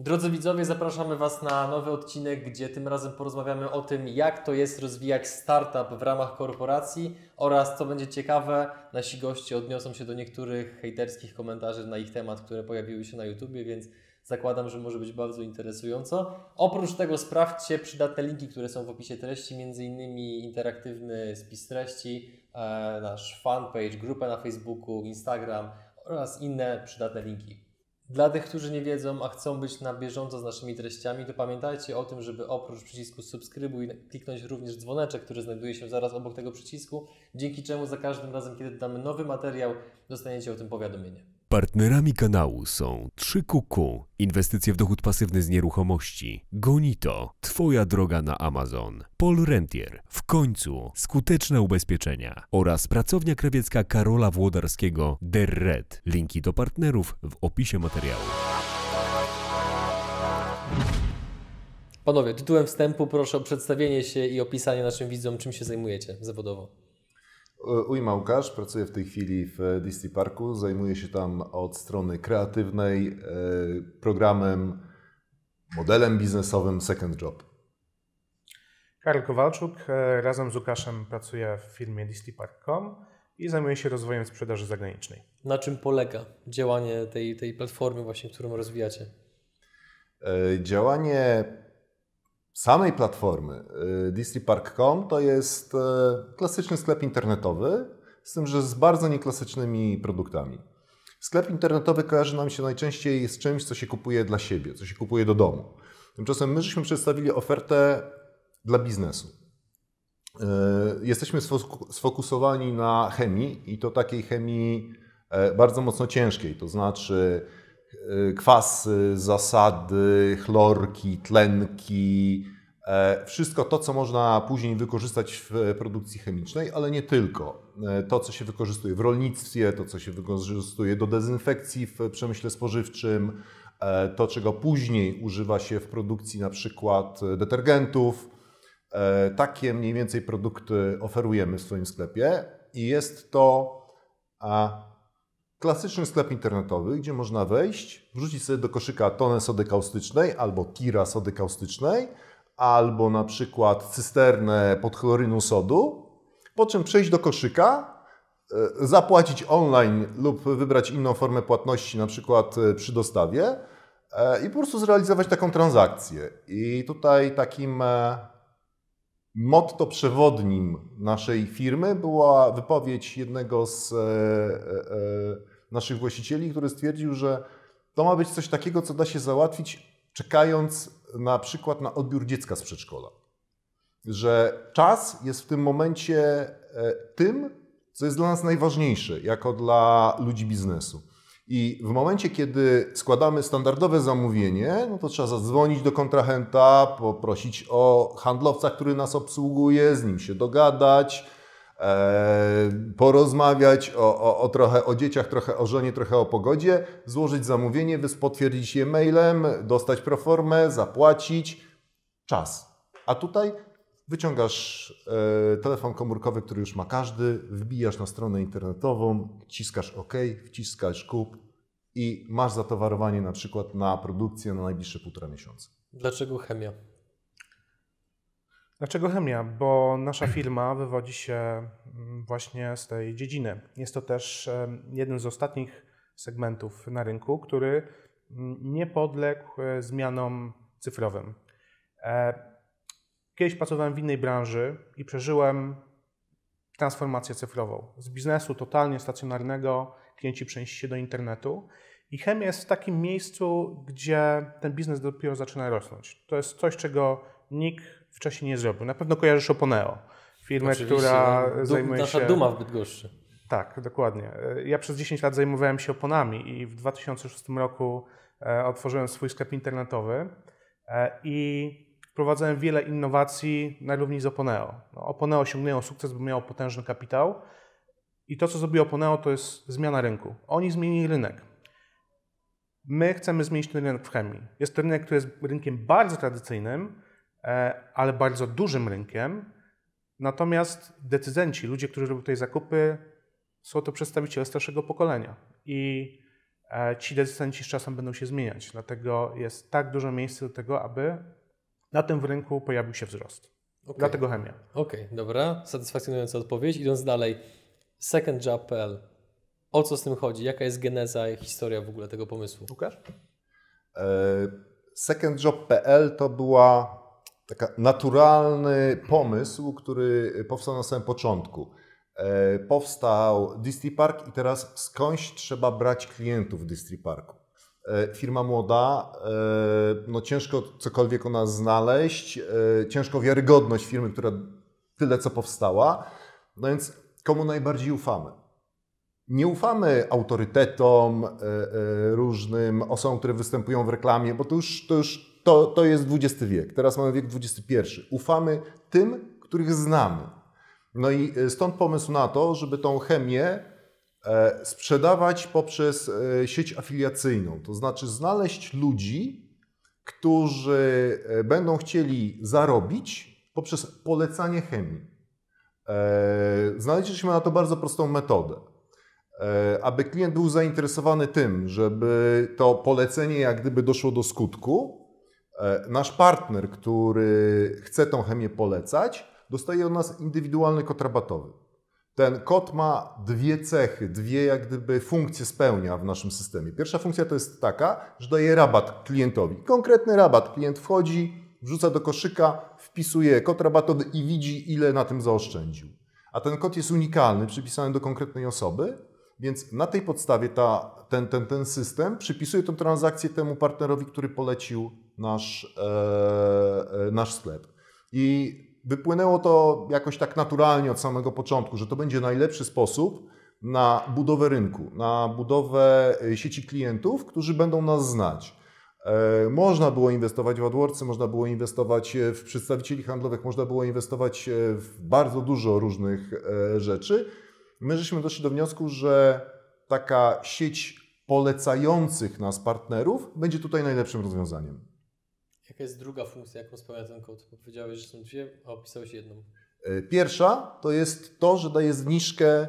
Drodzy widzowie, zapraszamy Was na nowy odcinek, gdzie tym razem porozmawiamy o tym, jak to jest rozwijać startup w ramach korporacji oraz, co będzie ciekawe, nasi goście odniosą się do niektórych hejterskich komentarzy na ich temat, które pojawiły się na YouTubie, więc zakładam, że może być bardzo interesująco. Oprócz tego sprawdźcie przydatne linki, które są w opisie treści, innymi interaktywny spis treści, e, nasz fanpage, grupę na Facebooku, Instagram oraz inne przydatne linki. Dla tych, którzy nie wiedzą, a chcą być na bieżąco z naszymi treściami, to pamiętajcie o tym, żeby oprócz przycisku subskrybuj kliknąć również dzwoneczek, który znajduje się zaraz obok tego przycisku, dzięki czemu za każdym razem, kiedy dodamy nowy materiał, dostaniecie o tym powiadomienie. Partnerami kanału są 3QQ, inwestycje w dochód pasywny z nieruchomości, Gonito, Twoja droga na Amazon, Paul Rentier, w końcu skuteczne ubezpieczenia oraz pracownia krawiecka Karola Włodarskiego Der Red. Linki do partnerów w opisie materiału. Panowie, tytułem wstępu proszę o przedstawienie się i opisanie naszym widzom, czym się zajmujecie zawodowo. Ujma Łukasz, pracuję w tej chwili w Disney Parku. Zajmuję się tam od strony kreatywnej e, programem, modelem biznesowym Second Job. Karol Kowalczuk, e, razem z Łukaszem pracuję w firmie disneypark.com i zajmuję się rozwojem sprzedaży zagranicznej. Na czym polega działanie tej, tej platformy właśnie, którą rozwijacie? E, działanie samej platformy y, DisneyPark.com to jest e, klasyczny sklep internetowy, z tym, że z bardzo nieklasycznymi produktami. Sklep internetowy kojarzy nam się najczęściej z czymś, co się kupuje dla siebie, co się kupuje do domu. Tymczasem my żeśmy przedstawili ofertę dla biznesu. E, jesteśmy sfokusowani na chemii i to takiej chemii e, bardzo mocno ciężkiej, to znaczy Y, kwasy, zasady, chlorki, tlenki, e, wszystko to, co można później wykorzystać w produkcji chemicznej, ale nie tylko. E, to, co się wykorzystuje w rolnictwie, to, co się wykorzystuje do dezynfekcji w przemyśle spożywczym, e, to, czego później używa się w produkcji na przykład detergentów. Takie mniej więcej produkty oferujemy w swoim sklepie i jest to klasyczny sklep internetowy, gdzie można wejść, wrzucić sobie do koszyka tonę sody kaustycznej albo tira sody kaustycznej, albo na przykład cysternę podchlorynu sodu, po czym przejść do koszyka, e, zapłacić online lub wybrać inną formę płatności, na przykład e, przy dostawie e, i po prostu zrealizować taką transakcję. I tutaj takim motto przewodnim naszej firmy była wypowiedź jednego z naszych właścicieli, który stwierdził, że to ma być coś takiego, co da się załatwić czekając na przykład na odbiór dziecka z przedszkola. Że czas jest w tym momencie e, tym, co jest dla nas najważniejsze, jako dla ludzi biznesu. I w momencie, kiedy składamy standardowe zamówienie, no to trzeba zadzwonić do kontrahenta, poprosić o handlowca, który nas obsługuje, z nim się dogadać, porozmawiać o, o, o, trochę o dzieciach, trochę o żonie, trochę o pogodzie, złożyć zamówienie, potwierdzić je mailem, dostać proformę, zapłacić. Czas. A tutaj wyciągasz e, telefon komórkowy, który już ma każdy, wbijasz na stronę internetową, wciskasz OK, wciskasz kup i masz zatowarowanie na przykład na produkcję na najbliższe półtora miesiąca. Dlaczego chemia? Dlaczego chemia? Bo nasza firma wywodzi się mm, właśnie z tej dziedziny. Jest to też jeden z ostatnich segmentów na rynku, który mm, nie podległ e, zmianom cyfrowym. E, kiedyś pracowałem w innej branży i przeżyłem transformację cyfrową. Z biznesu totalnie stacjonarnego klienci przenieśli się do internetu i chemia jest w takim miejscu, gdzie ten biznes dopiero zaczyna rosnąć. To jest coś, czego nikt wcześniej nie zrobił. Na pewno kojarzysz Oponeo, firmę, Oczywiście, która no, zajmuje nasza się... duma w Bydgoszczy. Tak, dokładnie. Ja przez 10 lat zajmowałem się oponami i w 2006 roku e, otworzyłem swój sklep internetowy e, i wprowadzałem wiele innowacji na równi z Oponeo. No, Oponeo osiągnęło sukces, bo miało potężny kapitał i to, co zrobiło Oponeo, to jest zmiana rynku. Oni zmienili rynek. My chcemy zmienić ten rynek w chemii. Jest to rynek, który jest rynkiem bardzo tradycyjnym, ale bardzo dużym rynkiem. Natomiast decydenci, ludzie, którzy robią tutaj zakupy, są to przedstawiciele starszego pokolenia. I e, ci decydenci z czasem będą się zmieniać. Dlatego jest tak dużo miejsca do tego, aby na tym rynku pojawił się wzrost. Okay. Dlatego chemia. Okej, okay, dobra. Satysfakcjonująca odpowiedź. Idąc dalej, secondjob.pl. O co z tym chodzi? Jaka jest geneza i historia w ogóle tego pomysłu? Łukasz? E, secondjob.pl to była taka naturalny pomysł, który powstał na samym początku. E, powstał Disney Park i teraz skądś trzeba brać klientów w Disney Parku. E, firma młoda, e, no ciężko cokolwiek o nas znaleźć, ciężko wiarygodność firmy, która tyle co powstała. No więc komu najbardziej ufamy? Nie ufamy autorytetom różnym, osobom, które występują w reklamie, bo to już, to już to, to jest XX wiek. Teraz mamy wiek XXI. Ufamy tym, których znamy. No i e, stąd pomysł na to, żeby tą chemię e, sprzedawać poprzez e, sieć afiliacyjną. To znaczy znaleźć ludzi, którzy będą chcieli zarobić poprzez polecanie chemii. Znaleźliśmy na to bardzo prostą metodę. Aby klient był zainteresowany tym, żeby to polecenie jak gdyby doszło do skutku, nasz partner, który chce tą chemię polecać, dostaje od nas indywidualny kod rabatowy. Ten kod ma dwie cechy, dwie jak gdyby funkcje spełnia w naszym systemie. Pierwsza funkcja to jest taka, że daje rabat klientowi. Konkretny rabat. Klient wchodzi, wrzuca do koszyka, wpisuje kod rabatowy i widzi, ile na tym zaoszczędził. A ten kod jest unikalny, przypisany do konkretnej osoby, więc na tej podstawie ta, ten, ten, ten system przypisuje tę transakcję temu partnerowi, który polecił nasz, e, e nasz sklep. I wypłynęło to jakoś tak naturalnie od samego początku, że to będzie najlepszy sposób na budowę rynku, na budowę e, sieci klientów, którzy będą nas znać. E, można było inwestować w AdWordsy, można było inwestować w przedstawicieli handlowych, można było inwestować w bardzo dużo różnych rzeczy. My żeśmy doszli do wniosku, że taka sieć polecających nas partnerów będzie tutaj najlepszym rozwiązaniem. Jaka jest druga funkcja, jaką spełnia ten kod? Powiedziałeś, że są dwie, a opisałeś jedną. E, pierwsza to jest to, że daje zniżkę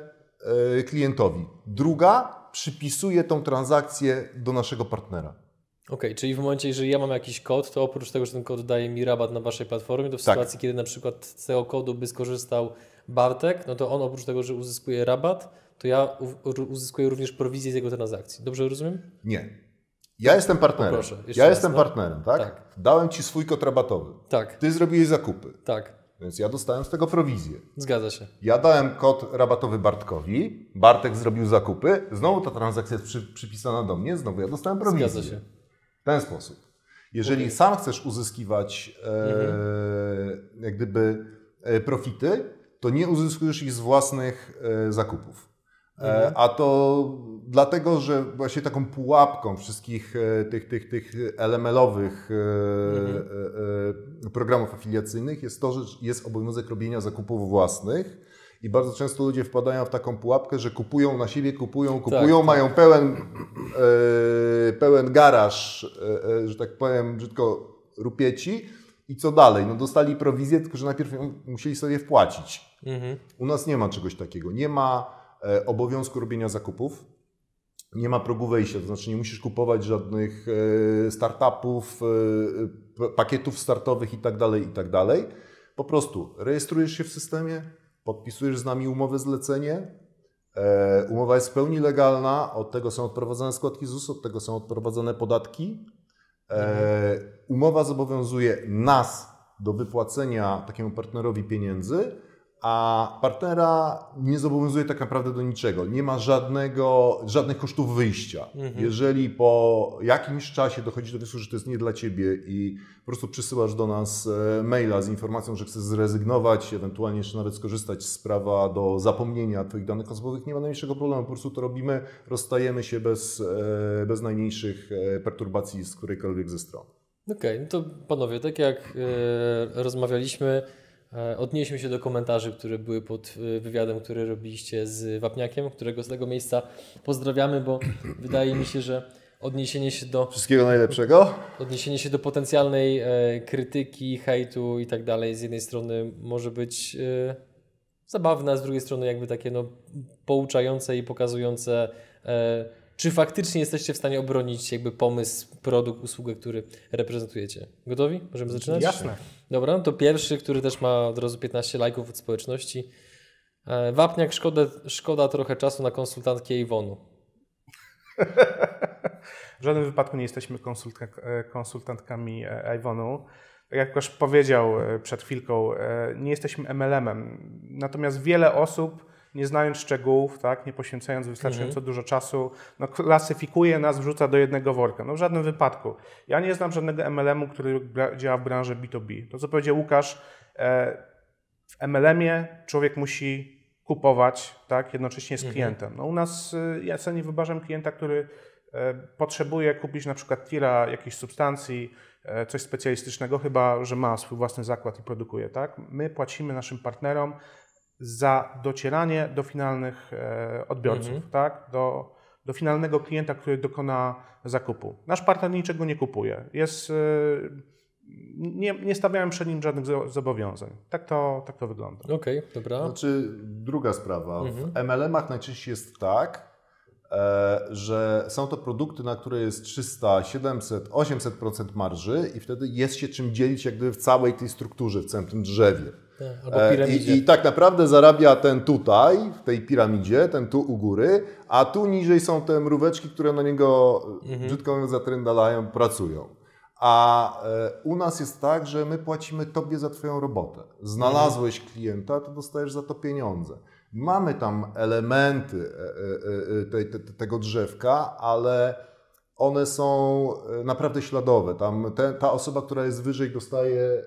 e, klientowi. Druga przypisuje tą transakcję do naszego partnera. Okej, okay, czyli w momencie, jeżeli ja mam jakiś kod, to oprócz tego, że ten kod daje mi rabat na waszej platformie, to w tak. sytuacji, kiedy na przykład z tego kodu by skorzystał Bartek, no to on oprócz tego, że uzyskuje rabat, to ja uzyskuję również prowizję z jego transakcji. Dobrze rozumiem? Nie. Ja jestem partnerem. Proszę, ja raz, jestem no? partnerem, tak? tak? Dałem ci swój kod rabatowy. Tak. Ty zrobiłeś zakupy. Tak. Więc ja dostałem z tego prowizję. Zgadza się. Ja dałem kod rabatowy Bartkowi, Bartek zrobił zakupy, znowu ta transakcja jest przy, przypisana do mnie, znowu ja dostałem prowizję. Zgadza się. W ten sposób. Jeżeli okay. sam chcesz uzyskiwać e, mhm. jak gdyby e, profity, to nie uzyskujesz ich z własnych e, zakupów. E, mhm. A to dlatego, że właśnie taką pułapką wszystkich e, tych, tych, tych LML-owych e, mhm. programów afiliacyjnych jest to, że jest obowiązek robienia zakupów własnych. I bardzo często ludzie wpadają w taką pułapkę, że kupują na siebie, kupują, tak, kupują, tak, mają tak. pełen, e, pełen garaż, e, że tak powiem, brzydko rupieci. I co dalej? No dostali prowizję, tylko że najpierw musieli sobie wpłacić. Mhm. U nas nie ma czegoś takiego. Nie ma obowiązku robienia zakupów. Nie ma progu wejścia, to znaczy nie musisz kupować żadnych e, startupów, e, pakietów startowych itd., tak itd. Tak po prostu rejestrujesz się w systemie, podpisujesz z nami umowę zlecenie. Umowa jest w pełni legalna, od tego są odprowadzane składki ZUS, od tego są odprowadzane podatki. Umowa zobowiązuje nas do wypłacenia takiemu partnerowi pieniędzy, a partnera nie zobowiązuje tak naprawdę do niczego. Nie ma żadnego, żadnych kosztów wyjścia. Mhm. Jeżeli po jakimś czasie dochodzi do wniosku, że to jest nie dla ciebie i po prostu przysyłasz do nas e, maila z informacją, że chcesz zrezygnować, ewentualnie jeszcze nawet skorzystać z prawa do zapomnienia Twoich danych osobowych, nie ma najmniejszego problemu. Po prostu to robimy, rozstajemy się bez, e, bez najmniejszych e, perturbacji z którejkolwiek ze stron. Okej, okay, no to panowie, tak jak rozmawialiśmy, odnieśmy się do komentarzy, które były pod e, wywiadem, który robiliście z Wapniakiem, którego z tego miejsca pozdrawiamy, bo wydaje mi się, że odniesienie się do. Wszystkiego najlepszego. Odniesienie się do potencjalnej e, krytyki, hejtu i tak dalej, z jednej strony może być e, zabawne, a z drugiej strony jakby takie no, pouczające i pokazujące. E, czy faktycznie jesteście w stanie obronić jakby pomysł, produkt, usługę, który reprezentujecie. Gotowi? Możemy zaczynać? Jasne. Dobra, no to pierwszy, który też ma od razu 15 lajków od społeczności. E, Wapniak, szkoda, szkoda trochę czasu na konsultantkę Iwonu. W żadnym wypadku nie jesteśmy e, konsultantkami e, Iwonu. Tak jak już powiedział e, przed chwilką, e, nie jesteśmy MLM-em. Natomiast wiele osób, nie znając szczegółów, tak, nie poświęcając wystarczająco dużo czasu, no, klasyfikuje nas, wrzuca do jednego worka. No w żadnym wypadku. Ja nie znam żadnego MLM-u, który działa w branży B2B. To, co powiedział Łukasz, e, w MLM-ie człowiek musi kupować tak, jednocześnie z klientem. No u nas y, ja sobie nie wyobrażam klienta, który e, potrzebuje kupić na przykład tira jakiejś substancji, e, coś specjalistycznego, chyba że ma swój własny zakład i produkuje. Tak? My płacimy naszym partnerom za docieranie do finalnych e, odbiorców, tak? do, do finalnego klienta, który dokona zakupu. Nasz partner niczego nie kupuje. Jest, e, nie, nie stawiałem przed nim żadnych zo- zobowiązań. Tak to, tak to wygląda. Okej, dobra. Znaczy, druga sprawa. Mhm. W MLM-ach najczęściej jest tak, e, że są to produkty, na które jest 300, 700, 800% marży i wtedy jest się czym dzielić jak gdyby w całej tej strukturze, w całym tym drzewie. Albo E, piramidzie. I, I tak naprawdę zarabia ten tutaj, w tej piramidzie, ten tu u góry, a tu niżej są te mróweczki, które na niego, Mhm. brzydko mówiąc, zatryndalają, pracują. A e, u nas jest tak, że my płacimy Tobie za Twoją robotę. Znalazłeś klienta, to dostajesz za to pieniądze. Mamy tam elementy e, e, e, tej, te, tego drzewka, ale one są e, naprawdę śladowe. Tam te, ta osoba, która jest wyżej, dostaje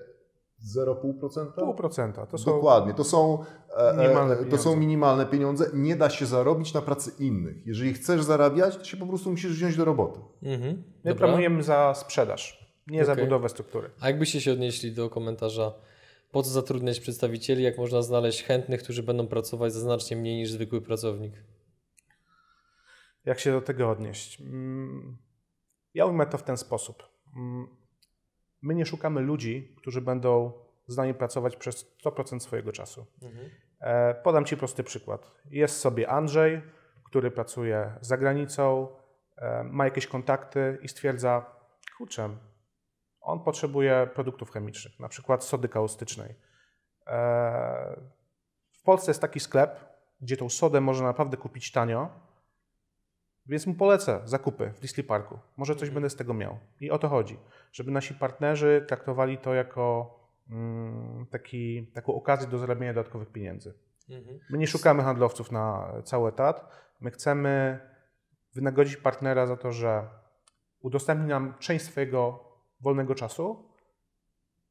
0,5%? Pół procenta. To są Dokładnie. To są, e, e, Minimalne to są pieniądze. minimalne pieniądze. Nie da się zarobić na pracy innych. Jeżeli chcesz zarabiać, to się po prostu musisz wziąć do roboty. Mhm. My Dobra. promujemy za sprzedaż, nie za Okej. budowę struktury. A jakbyście się odnieśli do komentarza, po co zatrudniać przedstawicieli, jak można znaleźć chętnych, którzy będą pracować za znacznie mniej niż zwykły pracownik? Jak się do tego odnieść? Mm, Ja ujmę to w ten sposób. My nie szukamy ludzi, którzy będą z nami pracować przez 100% swojego czasu. E, Podam Ci prosty przykład. Jest sobie Andrzej, który pracuje za granicą, e, ma jakieś kontakty i stwierdza, kurczę, on potrzebuje produktów chemicznych, na przykład sody kaustycznej. E, W Polsce jest taki sklep, gdzie tą sodę można naprawdę kupić tanio, więc mu polecę zakupy w Disney Parku. Może coś będę z tego miał. I o to chodzi, żeby nasi partnerzy traktowali to jako mm, taki, taką okazję do zarabiania dodatkowych pieniędzy. My nie szukamy handlowców na cały etat. My chcemy wynagrodzić partnera za to, że udostępni nam część swojego wolnego czasu.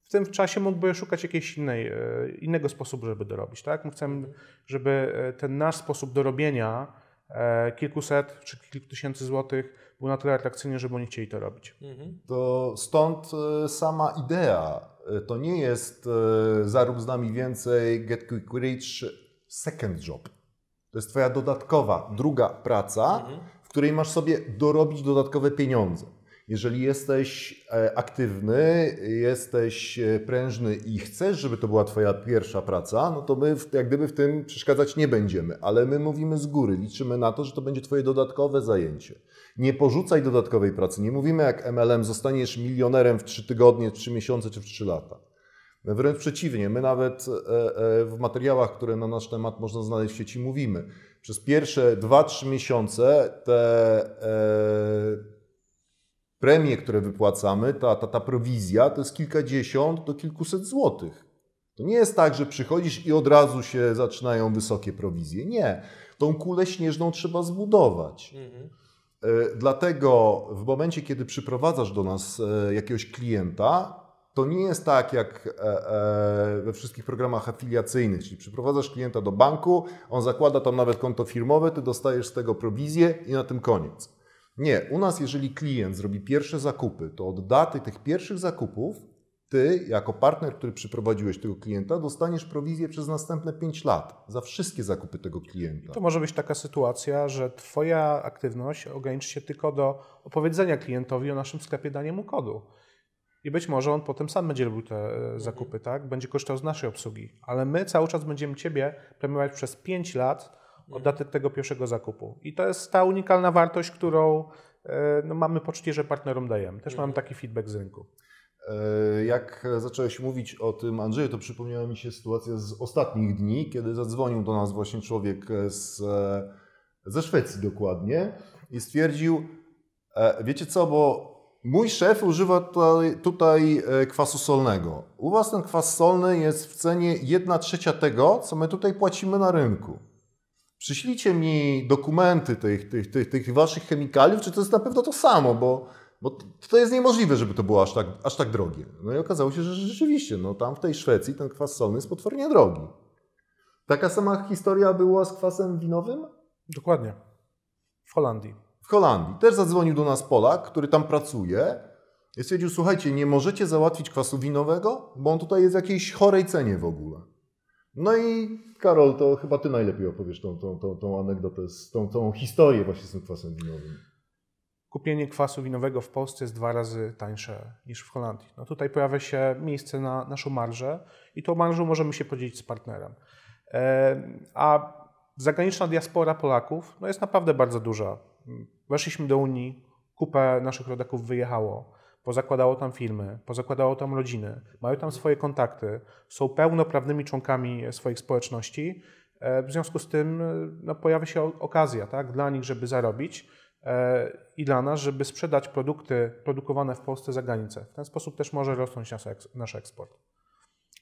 W tym czasie mógłby szukać jakiejś innej, e, innego sposobu, żeby dorobić. Tak? My chcemy, żeby e, ten nasz sposób dorobienia kilkuset czy kilku tysięcy złotych był na tyle atrakcyjny, żeby oni chcieli to robić. To stąd e, sama idea. E, To nie jest e, zarób z nami więcej, get quick rich, second job. To jest Twoja dodatkowa, druga praca, w której masz sobie dorobić dodatkowe pieniądze. Jeżeli jesteś e, aktywny, jesteś e, prężny i chcesz, żeby to była Twoja pierwsza praca, no to my jak gdyby w tym przeszkadzać nie będziemy, ale my mówimy z góry, liczymy na to, że to będzie Twoje dodatkowe zajęcie. Nie porzucaj dodatkowej pracy. Nie mówimy jak MLM, zostaniesz milionerem w 3 tygodnie, 3 miesiące czy w 3 lata. Wręcz przeciwnie, my nawet e, w materiałach, które na nasz temat można znaleźć w sieci, mówimy. Przez pierwsze 2-3 miesiące te premie, które wypłacamy, ta, ta, ta prowizja, to jest kilkadziesiąt do kilkuset złotych. To nie jest tak, że przychodzisz i od razu się zaczynają wysokie prowizje. Nie. Tą kulę śnieżną trzeba zbudować. E, Dlatego w momencie, kiedy przyprowadzasz do nas e, jakiegoś klienta, to nie jest tak jak e, we wszystkich programach afiliacyjnych, czyli przyprowadzasz klienta do banku, on zakłada tam nawet konto firmowe, ty dostajesz z tego prowizję i na tym koniec. Nie, u nas jeżeli klient zrobi pierwsze zakupy, to od daty tych pierwszych zakupów ty, jako partner, który przyprowadziłeś tego klienta, dostaniesz prowizję przez następne 5 lat za wszystkie zakupy tego klienta. To może być taka sytuacja, że Twoja aktywność ograniczy się tylko do opowiedzenia klientowi o naszym sklepie, dania mu kodu. I być może on potem sam będzie robił te e, zakupy, tak? Będzie korzystał z naszej obsługi. Ale my cały czas będziemy Ciebie premiować przez 5 lat od daty tego pierwszego zakupu. I to jest ta unikalna wartość, którą e, no, mamy poczucie, że partnerom dajemy. Też mamy taki feedback z rynku. E, Jak zacząłeś mówić o tym, Andrzeju, to przypomniała mi się sytuacja z ostatnich dni, kiedy zadzwonił do nas właśnie człowiek z, ze Szwecji dokładnie i stwierdził, e, wiecie co, bo mój szef używa tutaj, tutaj e, kwasu solnego. U Was ten kwas solny jest w cenie 1 trzecia tego, co my tutaj płacimy na rynku. Przyślijcie mi dokumenty tych, tych, tych, tych Waszych chemikaliów, czy to jest na pewno to samo, bo bo to jest niemożliwe, żeby to było aż tak, aż tak drogie. No i okazało się, że rzeczywiście, no tam w tej Szwecji ten kwas solny jest potwornie drogi. Taka sama historia była z kwasem winowym? Dokładnie. W Holandii. W Holandii. Też zadzwonił do nas Polak, który tam pracuje i stwierdził, słuchajcie, nie możecie załatwić kwasu winowego, bo on tutaj jest w jakiejś chorej cenie w ogóle. No i Karol, to chyba ty najlepiej opowiesz tą, tą, tą, tą anegdotę, tą, tą historię właśnie z tym kwasem winowym kupienie kwasu winowego w Polsce jest dwa razy tańsze niż w Holandii. No tutaj pojawia się miejsce na naszą marżę i tą marżą możemy się podzielić z partnerem. E, a zagraniczna diaspora Polaków no jest naprawdę bardzo duża. Weszliśmy do Unii, kupę naszych rodaków wyjechało, pozakładało tam firmy, pozakładało tam rodziny, mają tam swoje kontakty, są pełnoprawnymi członkami swoich społeczności. E, w związku z tym no, pojawia się okazja tak, dla nich, żeby zarobić E, i dla nas, żeby sprzedać produkty produkowane w Polsce za granicę. W ten sposób też może rosnąć nasz eksport.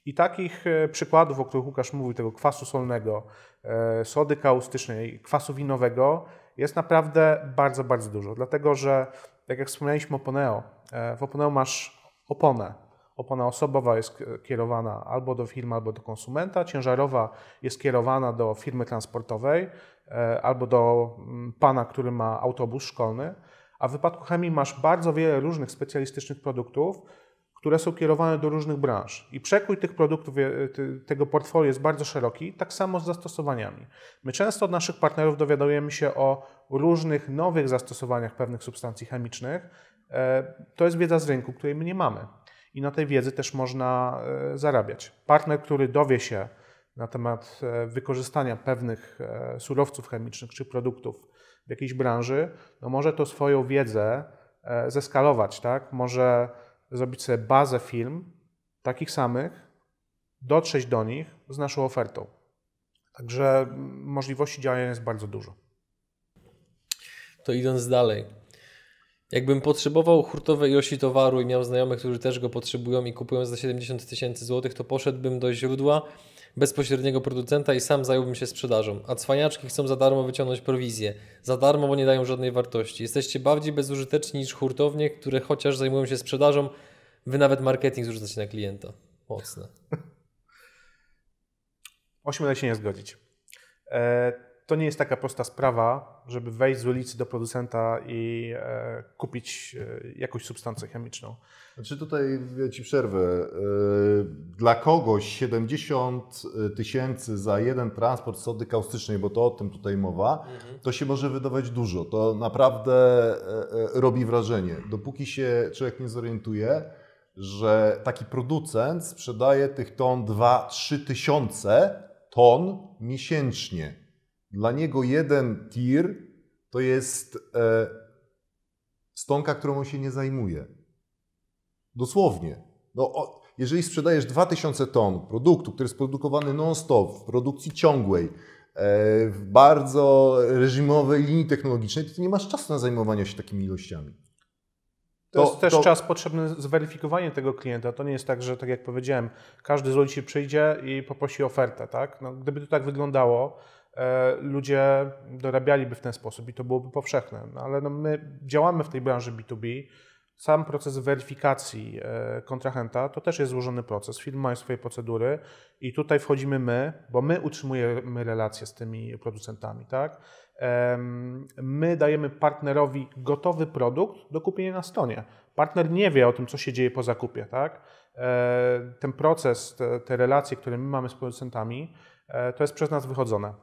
I takich e, przykładów, o których Łukasz mówił, tego kwasu solnego, e, sody kaustycznej, kwasu winowego, jest naprawdę bardzo, bardzo dużo. Dlatego, że tak jak wspomnieliśmy o Poneo, w Oponeo masz oponę. Opona osobowa jest kierowana albo do firmy, albo do konsumenta, ciężarowa jest kierowana do firmy transportowej, E, albo do mm, pana, który ma autobus szkolny, a w wypadku chemii masz bardzo wiele różnych specjalistycznych produktów, które są kierowane do różnych branż. I przekrój tych produktów, e, tego portfolio jest bardzo szeroki, tak samo z zastosowaniami. My często od naszych partnerów dowiadujemy się o różnych nowych zastosowaniach pewnych substancji chemicznych. E, to jest wiedza z rynku, której my nie mamy. I na tej wiedzy też można zarabiać. Partner, który dowie się, na temat e, wykorzystania pewnych e, surowców chemicznych czy produktów w jakiejś branży, no może to swoją wiedzę e, zeskalować, tak? Może zrobić sobie bazę firm takich samych, dotrzeć do nich z naszą ofertą. Także możliwości działania jest bardzo dużo. To idąc dalej. Jakbym potrzebował hurtowej ilości towaru i miał znajomych, którzy też go potrzebują i kupują za 70 tysięcy złotych, to poszedłbym do źródła bezpośredniego producenta i sam zająłbym się sprzedażą. A cwaniaczki chcą za darmo wyciągnąć prowizję. Za darmo, bo nie dają żadnej wartości. Jesteście bardziej bezużyteczni niż hurtownie, które chociaż zajmują się sprzedażą, wy nawet marketing zrzucacie na klienta. Mocne. Ośmielę się nie zgodzić. E, to nie jest taka prosta sprawa, żeby wejść z ulicy do producenta i e, kupić e, jakąś substancję chemiczną. Znaczy tutaj ja Ci przerwę. E, dla kogoś 70 tysięcy za jeden transport sody kaustycznej, bo to o tym tutaj mowa, mhm. to się może wydawać dużo. To naprawdę e, e, robi wrażenie. Dopóki się człowiek nie zorientuje, że taki producent sprzedaje tych ton 2-3 tysiące ton miesięcznie. Dla niego jeden tir to jest stonka, którą on się nie zajmuje. Dosłownie. No, o, jeżeli sprzedajesz 2000 ton produktu, który jest produkowany non-stop, w produkcji ciągłej, e, w bardzo reżimowej linii technologicznej, to nie masz czasu na zajmowanie się takimi ilościami. To, to jest też to... czas potrzebny zweryfikowanie tego klienta. To nie jest tak, że tak jak powiedziałem, każdy z ludzi przyjdzie i poprosi ofertę. Tak? No, gdyby to tak wyglądało, e, ludzie dorabialiby w ten sposób i to byłoby powszechne. No, ale no, my działamy w tej branży B2B, sam proces weryfikacji e, kontrahenta to też jest złożony proces. Firmy mają swoje procedury i tutaj wchodzimy my, bo my utrzymujemy relacje z tymi producentami. Tak? My dajemy partnerowi gotowy produkt do kupienia na stronie. Partner nie wie o tym, co się dzieje po zakupie. Tak? E, ten proces, te, te relacje, które my mamy z producentami, e, to jest przez nas wychodzone.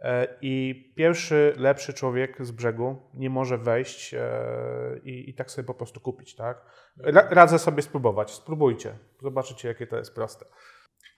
E, I pierwszy, lepszy człowiek z brzegu nie może wejść e, i, i tak sobie po prostu kupić. Tak? Radzę sobie spróbować. Spróbujcie. Zobaczycie, jakie to jest proste.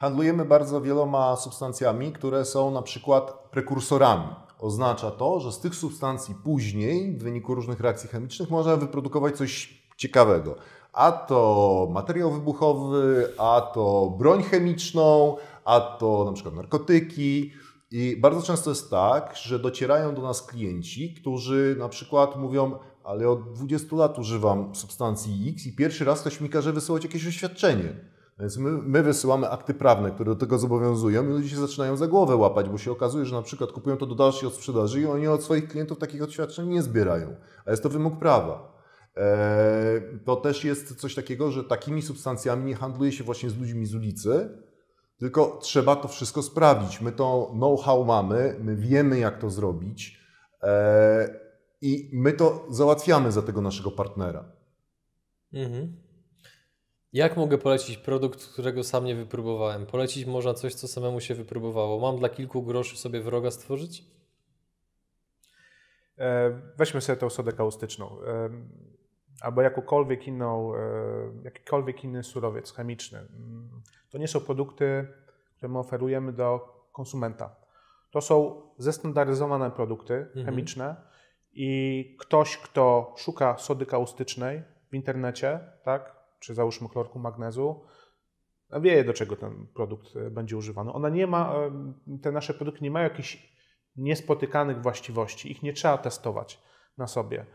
Handlujemy bardzo wieloma substancjami, które są na przykład prekursorami. Oznacza to, że z tych substancji później, w wyniku różnych reakcji chemicznych, można wyprodukować coś ciekawego. A to materiał wybuchowy, a to broń chemiczną, a to na przykład narkotyki. I bardzo często jest tak, że docierają do nas klienci, którzy na przykład mówią, ale od 20 lat używam substancji X i pierwszy raz ktoś mi każe wysyłać jakieś oświadczenie. Więc my, my, wysyłamy akty prawne, które do tego zobowiązują i ludzie się zaczynają za głowę łapać, bo się okazuje, że na przykład kupują to do dalszej sprzedaży i oni od swoich klientów takich oświadczeń nie zbierają. A jest to wymóg prawa. Eee, to też jest coś takiego, że takimi substancjami nie handluje się właśnie z ludźmi z ulicy, tylko trzeba to wszystko sprawdzić. My to know-how mamy, my wiemy jak to zrobić eee, i my to załatwiamy za tego naszego partnera. Mhm. Jak mogę polecić produkt, którego sam nie wypróbowałem? Polecić można coś, co samemu się wypróbowało. Mam dla kilku groszy sobie wroga stworzyć? E, weźmy sobie tą sodę kaustyczną. E, albo jakąkolwiek inną, e, jakikolwiek inny surowiec chemiczny. To nie są produkty, które my oferujemy do konsumenta. To są zestandaryzowane produkty mhm. chemiczne i ktoś, kto szuka sody kaustycznej w internecie, tak, czy załóżmy chlorku magnezu, wie do czego ten produkt e, będzie używany. Ona nie ma, e, te nasze produkty nie mają jakichś niespotykanych właściwości, ich nie trzeba testować na sobie.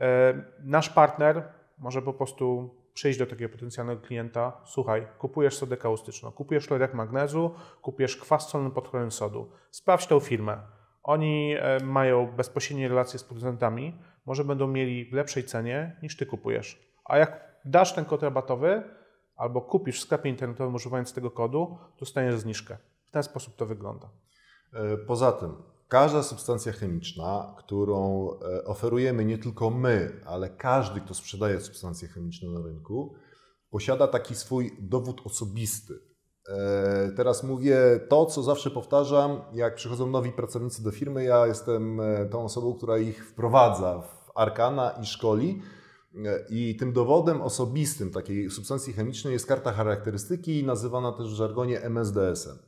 E, nasz partner może po prostu przyjść do takiego potencjalnego klienta, słuchaj, kupujesz sodę kaustyczną, kupujesz chlorek magnezu, kupujesz kwas solny pod chlorem sodu, sprawdź tę firmę. Oni mają bezpośrednie relacje z producentami, może będą mieli w lepszej cenie niż ty kupujesz. A jak dasz ten kod rabatowy albo kupisz w sklepie internetowym używając tego kodu, dostaniesz zniżkę. W ten sposób to wygląda. E, poza tym, każda substancja chemiczna, którą e, oferujemy nie tylko my, ale każdy, kto sprzedaje substancje chemiczne na rynku, posiada taki swój dowód osobisty. E, teraz mówię to, co zawsze powtarzam, jak przychodzą nowi pracownicy do firmy, ja jestem tą osobą, która ich wprowadza w arkana i szkoli i tym dowodem osobistym takiej substancji chemicznej jest karta charakterystyki, nazywana też w żargonie MSDS-em.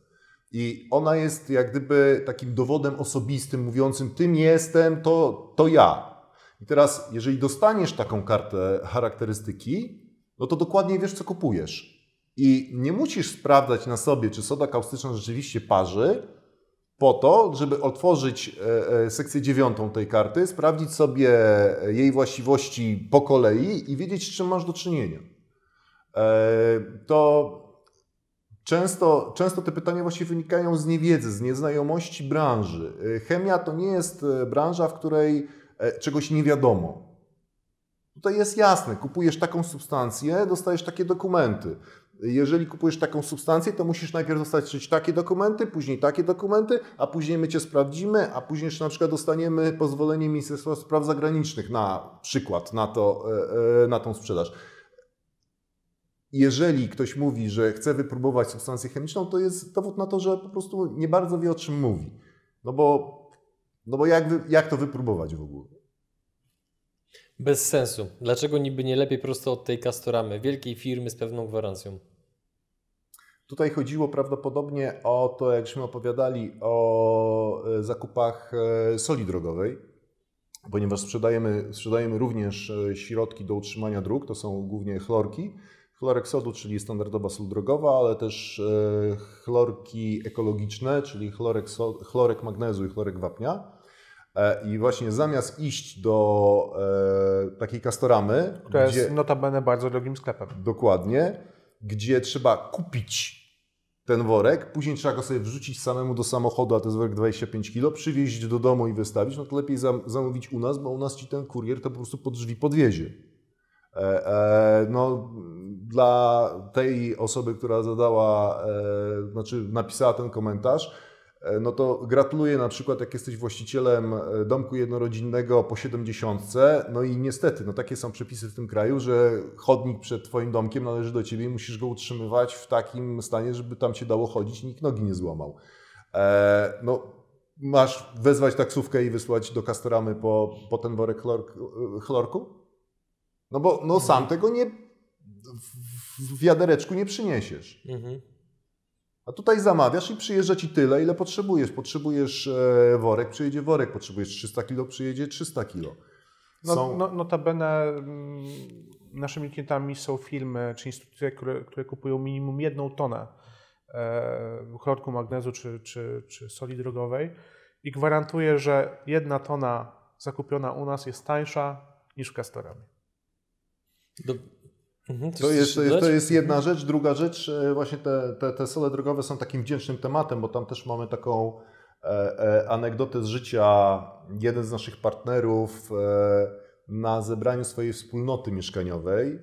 I ona jest jak gdyby takim dowodem osobistym, mówiącym: Tym jestem, to, to ja. I teraz, jeżeli dostaniesz taką kartę charakterystyki, no to dokładnie wiesz, co kupujesz. I nie musisz sprawdzać na sobie, czy soda kaustyczna rzeczywiście parzy, po to, żeby otworzyć e, e, sekcję dziewiątą tej karty, sprawdzić sobie jej właściwości po kolei i wiedzieć, z czym masz do czynienia. E, to często, często te pytania właśnie wynikają z niewiedzy, z nieznajomości branży. Chemia to nie jest branża, w której czegoś nie wiadomo. Tutaj jest jasne, kupujesz taką substancję, dostajesz takie dokumenty. Jeżeli kupujesz taką substancję, to musisz najpierw dostać takie dokumenty, później takie dokumenty, a później my Cię sprawdzimy, a później na przykład dostaniemy pozwolenie Ministerstwa Spraw Zagranicznych na przykład na, to, e, e, na tą sprzedaż. Jeżeli ktoś mówi, że chce wypróbować substancję chemiczną, to jest dowód na to, że po prostu nie bardzo wie o czym mówi. No bo, no bo jak, jak to wypróbować w ogóle? Bez sensu. Dlaczego niby nie lepiej prosto od tej Castoramy, wielkiej firmy z pewną gwarancją? Tutaj chodziło prawdopodobnie o to, jakśmy opowiadali o e, zakupach e, soli drogowej, ponieważ sprzedajemy, sprzedajemy również e, środki do utrzymania dróg, to są głównie chlorki. Chlorek sodu, czyli standardowa sól drogowa, ale też chlorki ekologiczne, czyli chlorek, chlorek magnezu i chlorek wapnia. E, I właśnie zamiast iść do e, takiej kastoramy. Która gdzie, jest notabene bardzo drogim sklepem. Dokładnie, gdzie trzeba kupić ten worek, później trzeba go sobie wrzucić samemu do samochodu, a to jest worek 25 kg, przywieźć do domu i wystawić, no to lepiej zam zamówić u nas, bo u nas ci ten kurier to po prostu pod drzwi podwiezie. E, e, no, dla tej osoby, która zadała, e, znaczy napisała ten komentarz, no to gratuluję na przykład, jak jesteś właścicielem domku jednorodzinnego po 70, no i niestety, no takie są przepisy w tym kraju, że chodnik przed Twoim domkiem należy do Ciebie i musisz go utrzymywać w takim stanie, żeby tam Cię dało chodzić i nikt nogi nie złamał. No, masz wezwać taksówkę i wysłać do Kastoramy po, po ten worek chlor, chlorku? No bo no, sam mhm. tego nie w wiadereczku nie przyniesiesz. Mhm. A tutaj zamawiasz i przyjeżdża ci tyle, ile potrzebujesz. Potrzebujesz e, worek, przyjedzie worek, potrzebujesz 300 kilo, przyjedzie 300 kilo. No, Są- no, notabene mm, naszymi klientami są firmy czy instytucje, które, które kupują minimum jedną tonę e, chlorku magnezu czy, czy, czy soli drogowej i gwarantuję, że jedna tona zakupiona u nas jest tańsza niż w Castorami. Do... Mhm, To jest, to, jest, to jest jedna rzecz. Druga rzecz, e, właśnie te, te, te sole drogowe są takim wdzięcznym tematem, bo tam też mamy taką e, e, anegdotę z życia. Jeden z naszych partnerów e, na zebraniu swojej wspólnoty mieszkaniowej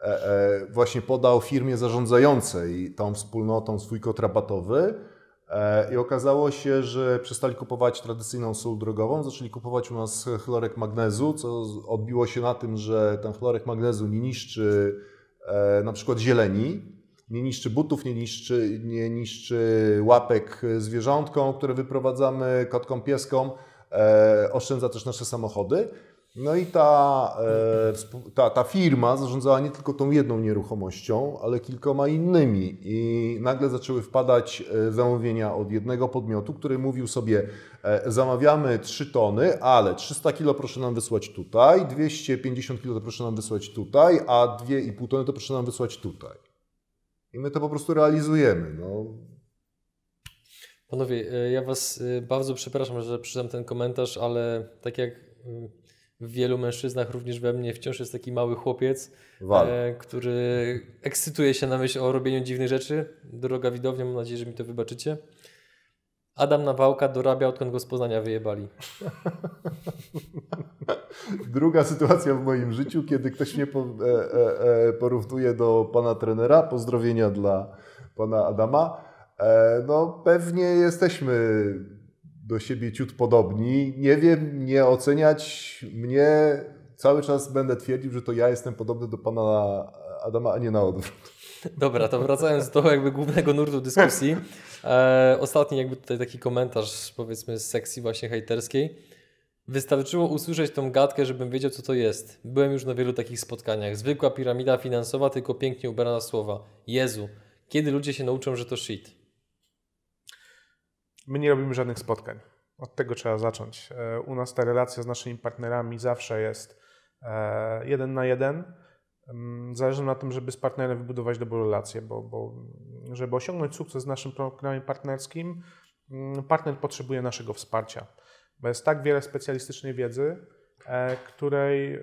e, e, właśnie podał firmie zarządzającej tą wspólnotą swój kod rabatowy i okazało się, że przestali kupować tradycyjną sól drogową, zaczęli kupować u nas chlorek magnezu, co odbiło się na tym, że ten chlorek magnezu nie niszczy e, na przykład zieleni, nie niszczy butów, nie niszczy, nie niszczy łapek zwierzątkom, które wyprowadzamy, kotkom, pieskom, e, oszczędza też nasze samochody. No i ta, e, ta, ta firma zarządzała nie tylko tą jedną nieruchomością, ale kilkoma innymi. I nagle zaczęły wpadać e, zamówienia od jednego podmiotu, który mówił sobie: e, zamawiamy 3 tony, ale 300 kilo proszę nam wysłać tutaj, 250 kilo to proszę nam wysłać tutaj, a 2,5 tony to proszę nam wysłać tutaj. I my to po prostu realizujemy. No, Panowie, ja Was bardzo przepraszam, że przyznam ten komentarz, ale tak jak mm, w wielu mężczyznach, również we mnie, wciąż jest taki mały chłopiec, e, który ekscytuje się na myśl o robieniu dziwnych rzeczy. Droga widownia, mam nadzieję, że mi to wybaczycie. Adam Nawałka dorabia, odkąd go z Poznania wyjebali. Druga sytuacja w moim życiu, kiedy ktoś mnie po, e, e, e, porównuje do pana trenera. Pozdrowienia dla pana Adama. E, no, pewnie jesteśmy do siebie ciut podobni. Nie wiem, nie oceniać mnie. Cały czas będę twierdził, że to ja jestem podobny do pana Adama, a nie na odwrót. Dobra, to wracając do jakby głównego nurtu dyskusji. E, ostatni jakby tutaj taki komentarz powiedzmy z sekcji właśnie hejterskiej. Wystarczyło usłyszeć tą gadkę, żebym wiedział co to jest. Byłem już na wielu takich spotkaniach. Zwykła piramida finansowa, tylko pięknie ubrana słowa. Jezu, kiedy ludzie się nauczą, że to shit? My nie robimy żadnych spotkań. Od tego trzeba zacząć. E, U nas ta relacja z naszymi partnerami zawsze jest e, jeden na jeden. Mm, Zależy na tym, żeby z partnerem wybudować dobrą relację, bo, bo żeby osiągnąć sukces z naszym programem partnerskim, mm, partner potrzebuje naszego wsparcia. Bo jest tak wiele specjalistycznej wiedzy, e, której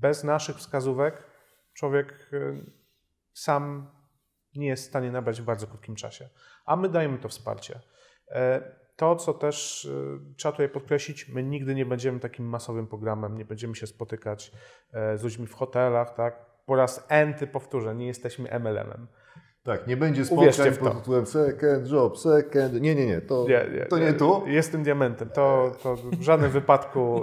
bez naszych wskazówek człowiek sam nie jest w stanie nabrać w bardzo krótkim czasie. A my dajemy to wsparcie. E, To, co też e, trzeba tutaj podkreślić, my nigdy nie będziemy takim masowym programem, nie będziemy się spotykać e, z ludźmi w hotelach, tak? Po raz enty powtórzę, nie jesteśmy MLM-em. Tak, nie będzie spotkań pod tytułem second job, second... Nie, nie, nie, to Nie, nie, to nie tu. Jestem diamentem. To, to w żadnym wypadku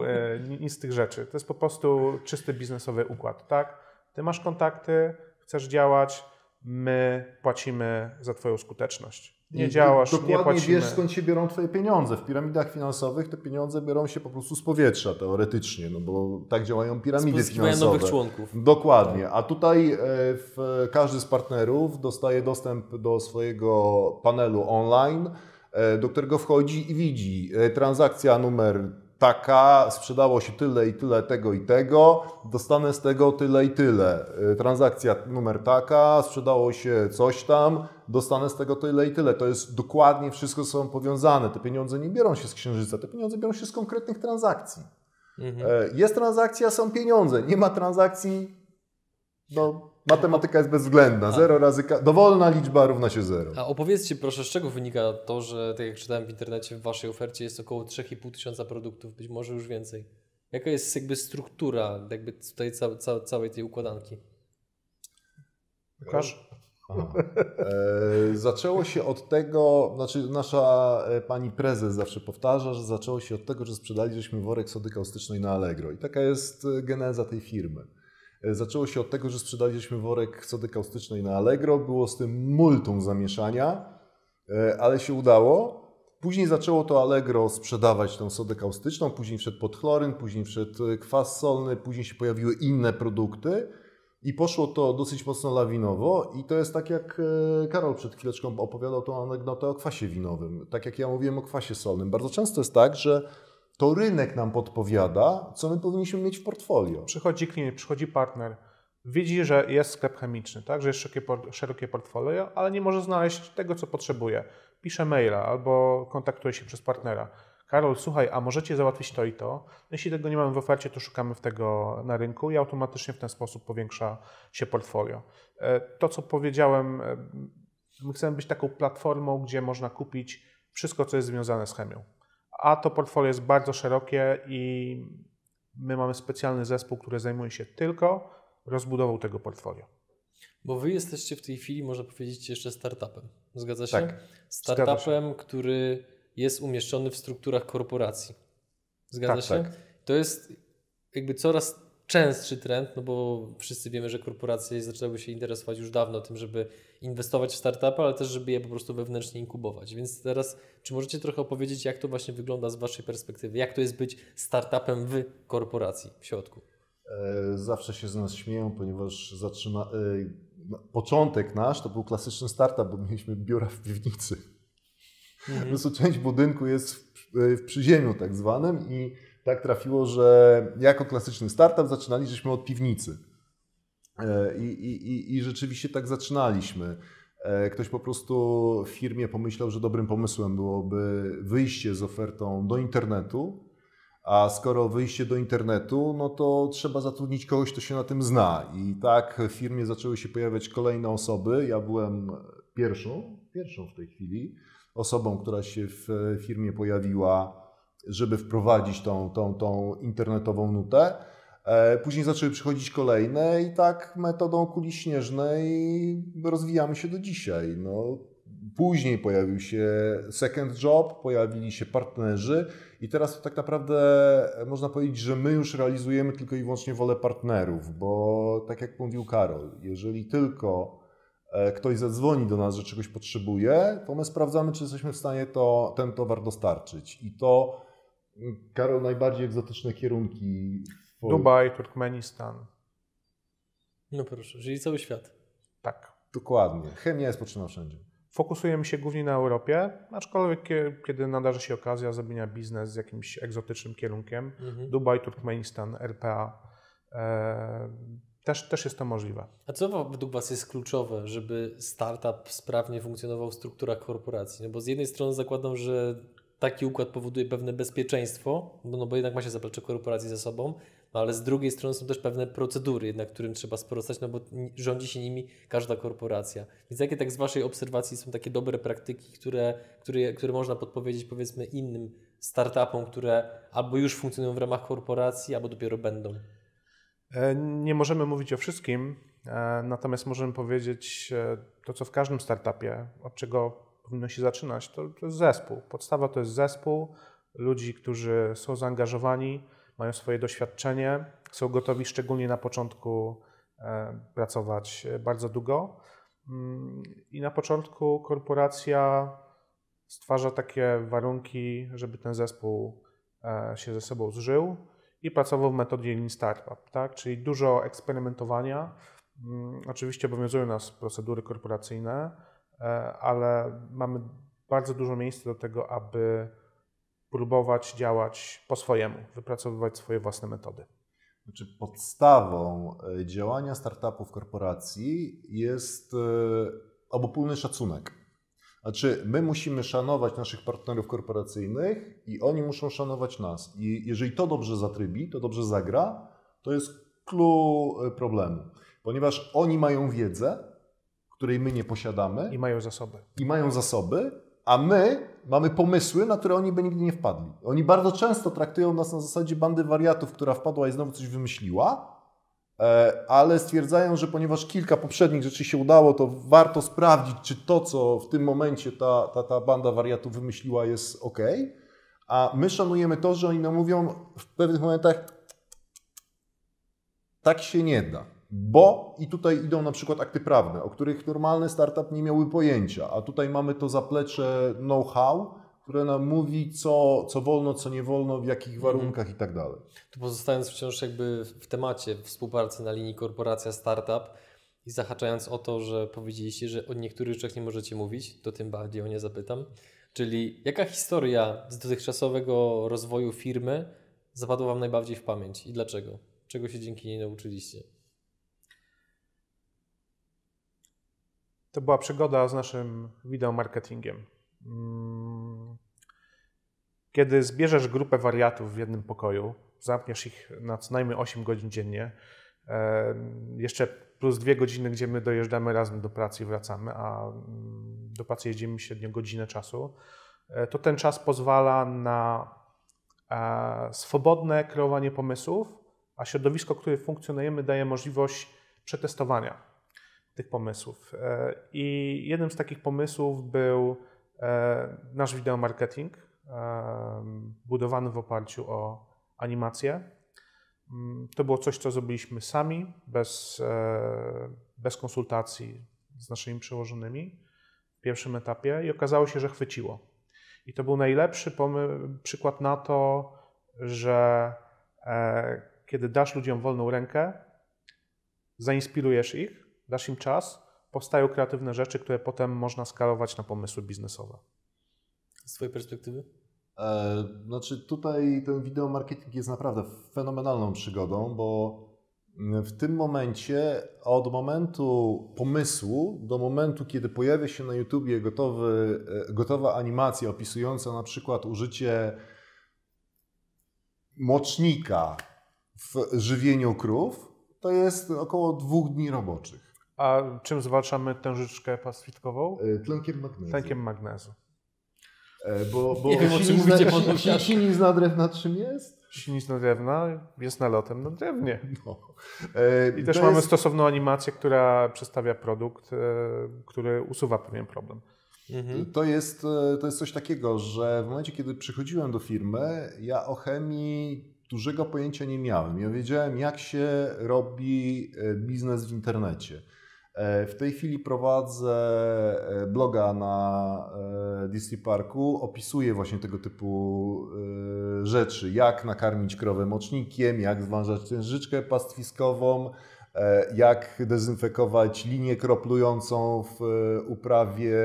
ni- nic z tych rzeczy. To jest po prostu czysty biznesowy układ, tak? Ty masz kontakty, chcesz działać, my płacimy za Twoją skuteczność. Nie działasz, dokładnie nie płacimy. wiesz skąd się biorą Twoje pieniądze. W piramidach finansowych te pieniądze biorą się po prostu z powietrza teoretycznie, no bo tak działają piramidy finansowe. nowych członków. Dokładnie. A tutaj e, w, każdy z partnerów dostaje dostęp do swojego panelu online, e, do którego wchodzi i widzi e, transakcja numer taka, sprzedało się tyle i tyle tego i tego, dostanę z tego tyle i tyle. E, Transakcja numer taka, sprzedało się coś tam, dostanę z tego tyle i tyle. To jest dokładnie wszystko są powiązane. Te pieniądze nie biorą się z księżyca, te pieniądze biorą się z konkretnych transakcji. Mhm. E, Jest transakcja, są pieniądze. Nie ma transakcji, no matematyka jest bezwzględna. Zero razy, ka- dowolna liczba równa się zero. A opowiedzcie proszę, z czego wynika to, że tak jak czytałem w internecie, w Waszej ofercie jest około 3,5 tysiąca produktów, być może już więcej. Jaka jest jakby struktura jakby tutaj ca, ca, całej tej układanki? Łukasz? E, zaczęło się od tego, znaczy nasza e, pani prezes zawsze powtarza, że zaczęło się od tego, że sprzedaliśmy worek sody kaustycznej na Allegro. I taka jest e, geneza tej firmy. E, Zaczęło się od tego, że sprzedaliśmy worek sody kaustycznej na Allegro. Było z tym multum zamieszania, e, ale się udało. Później zaczęło to Allegro sprzedawać tą sodę kaustyczną, później wszedł podchloryn, później wszedł e, kwas solny, później się pojawiły inne produkty. I poszło to dosyć mocno lawinowo i to jest tak jak Karol przed chwileczką opowiadał tą anegdotę o kwasie winowym. Tak jak ja mówiłem o kwasie solnym. Bardzo często jest tak, że to rynek nam podpowiada, co my powinniśmy mieć w portfolio. Przychodzi klient, przychodzi partner, widzi, że jest sklep chemiczny, tak, że jest szerokie, portfolio, ale nie może znaleźć tego, co potrzebuje. Pisze maila albo kontaktuje się przez partnera. Karol, słuchaj, a możecie załatwić to i to? Jeśli tego nie mamy w ofercie, to szukamy w tego na rynku i automatycznie w ten sposób powiększa się portfolio. E, to, co powiedziałem, e, my chcemy być taką platformą, gdzie można kupić wszystko, co jest związane z chemią. A to portfolio jest bardzo szerokie i my mamy specjalny zespół, który zajmuje się tylko rozbudową tego portfolio. Bo wy jesteście w tej chwili, można powiedzieć, jeszcze startupem. Zgadza się? Tak. Startupem, się. który jest umieszczony w strukturach korporacji. Zgadza Tak, się? tak. To jest jakby coraz częstszy trend, no bo wszyscy wiemy, że korporacje zaczęły się interesować już dawno tym, żeby inwestować w startupy, ale też, żeby je po prostu wewnętrznie inkubować. Więc teraz, czy możecie trochę opowiedzieć, jak to właśnie wygląda z Waszej perspektywy? Jak to jest być startupem w korporacji w środku? E, Zawsze się z nas śmieją, ponieważ zaczyna, e, no, początek nasz to był klasyczny startup, bo mieliśmy biura w piwnicy. Po prostu część budynku jest w, w przyziemiu tak zwanym i tak trafiło, że jako klasyczny startup zaczynaliśmy od piwnicy. E, I, i, i- rzeczywiście tak zaczynaliśmy. E, Ktoś po prostu w firmie pomyślał, że dobrym pomysłem byłoby wyjście z ofertą do internetu, a skoro wyjście do internetu, no to trzeba zatrudnić kogoś, kto się na tym zna. I tak w firmie zaczęły się pojawiać kolejne osoby. Ja byłem pierwszą, pierwszą w tej chwili osobą, która się w firmie pojawiła, żeby wprowadzić tą, tą, tą internetową nutę. E, Później zaczęły przychodzić kolejne i tak metodą kuli śnieżnej rozwijamy się do dzisiaj. No, później pojawił się second job, pojawili się partnerzy i teraz tak naprawdę można powiedzieć, że my już realizujemy tylko i wyłącznie wolę partnerów, bo tak jak mówił Karol, jeżeli tylko e, ktoś zadzwoni do nas, że czegoś potrzebuje, to my sprawdzamy, czy jesteśmy w stanie to, ten towar dostarczyć. I to, mm, Karol, najbardziej egzotyczne kierunki. W- Dubaj, Turkmenistan. No proszę, czyli cały świat. Tak. Dokładnie. Chemia jest potrzebna wszędzie. Fokusujemy się głównie na Europie, aczkolwiek kie- kiedy nadarzy się okazja zrobienia biznes z jakimś egzotycznym kierunkiem, Mhm. Dubaj, Turkmenistan, RPA, e, też, też jest to możliwe. A co według Was jest kluczowe, żeby startup sprawnie funkcjonował w strukturach korporacji? No bo z jednej strony zakładam, że taki układ powoduje pewne bezpieczeństwo, bo, no bo jednak ma się zaplecze korporacji za sobą, no ale z drugiej strony są też pewne procedury, jednak którym trzeba sprostać, no bo rządzi się nimi każda korporacja. Więc jakie tak z Waszej obserwacji są takie dobre praktyki, które, które, które można podpowiedzieć powiedzmy innym startupom, które albo już funkcjonują w ramach korporacji, albo dopiero będą? E, Nie możemy mówić o wszystkim, e, natomiast możemy powiedzieć e, to, co w każdym startupie, od czego powinno się zaczynać, to, to jest zespół. Podstawa to jest zespół ludzi, którzy są zaangażowani, mają swoje doświadczenie, są gotowi szczególnie na początku e, pracować e, bardzo długo. Mm, I na początku korporacja stwarza takie warunki, żeby ten zespół e, się ze sobą zżył i pracował w metodzie Lean Startup, tak? czyli dużo eksperymentowania. Mm, Oczywiście obowiązują nas procedury korporacyjne, ale mamy bardzo dużo miejsca do tego, aby próbować działać po swojemu, wypracowywać swoje własne metody. Znaczy podstawą e, działania startupów korporacji jest e, obopólny szacunek. Znaczy, my musimy szanować naszych partnerów korporacyjnych i oni muszą szanować nas. I jeżeli to dobrze zatrybi, to dobrze zagra, to jest clue problemu. Ponieważ oni mają wiedzę, której my nie posiadamy I mają zasoby. i mają zasoby, a my mamy pomysły, na które oni by nigdy nie wpadli. Oni bardzo często traktują nas na zasadzie bandy wariatów, która wpadła i znowu coś wymyśliła, e, ale stwierdzają, że ponieważ kilka poprzednich rzeczy się udało, to warto sprawdzić, czy to, co w tym momencie ta, ta, ta banda wariatów wymyśliła, jest ok. A my szanujemy to, że oni nam mówią w pewnych momentach, tak się nie da. Bo i tutaj idą na przykład akty prawne, o których normalny startup nie miałby pojęcia, a tutaj mamy to zaplecze know-how, które nam mówi, co, co wolno, co nie wolno, w jakich Mhm. warunkach i tak dalej. Tu pozostając wciąż jakby w temacie współpracy na linii korporacja startup i zahaczając o to, że powiedzieliście, że o niektórych rzeczach nie możecie mówić, to tym bardziej o nie zapytam. Czyli jaka historia z dotychczasowego rozwoju firmy zapadła Wam najbardziej w pamięć i dlaczego? Czego się dzięki niej nauczyliście? To była przygoda z naszym wideomarketingiem. Mm. Kiedy zbierzesz grupę wariatów w jednym pokoju, zamkniesz ich na co najmniej 8 godzin dziennie, e, jeszcze plus dwie godziny, gdzie my dojeżdżamy razem do pracy i wracamy, a mm, do pracy jedziemy średnio godzinę czasu, e, to ten czas pozwala na e, swobodne kreowanie pomysłów, a środowisko, w którym funkcjonujemy, daje możliwość przetestowania tych pomysłów. E, I jednym z takich pomysłów był e, nasz wideomarketing, e, budowany w oparciu o animację. Mm, To było coś, co zrobiliśmy sami, bez, bez konsultacji z naszymi przełożonymi w pierwszym etapie i okazało się, że chwyciło. I to był najlepszy przykład na to, że kiedy dasz ludziom wolną rękę, zainspirujesz ich, dasz im czas, powstają kreatywne rzeczy, które potem można skalować na pomysły biznesowe. Z Twojej perspektywy? E, Znaczy tutaj ten wideomarketing jest naprawdę fenomenalną przygodą, bo w tym momencie, od momentu pomysłu do momentu, kiedy pojawia się na YouTubie gotowy, e, gotowa animacja opisująca na przykład użycie mocznika w żywieniu krów, to jest około dwóch dni roboczych. A czym zwalczamy tężyczkę pastwitkową? E, Tlenkiem magnezu. Tlenkiem magnezu. E, Bo, bo Nie wiem, o czym silizna- mówicie, Lucian. Silizna drewna czym jest? Silnictwo drewna jest nalotem na drewnie. No. E, I też to mamy jest- stosowną animację, która przedstawia produkt, e, który usuwa pewien problem. Mhm. To jest, e, to jest coś takiego, że w momencie, kiedy przychodziłem do firmy, ja o chemii dużego pojęcia nie miałem. Ja wiedziałem, jak się robi e, biznes w internecie. E, W tej chwili prowadzę e, bloga na e, DC Parku, opisuję właśnie tego typu rzeczy, jak nakarmić krowę mocznikiem, jak zwalczać tężyczkę pastwiskową, jak dezynfekować linię kroplującą w uprawie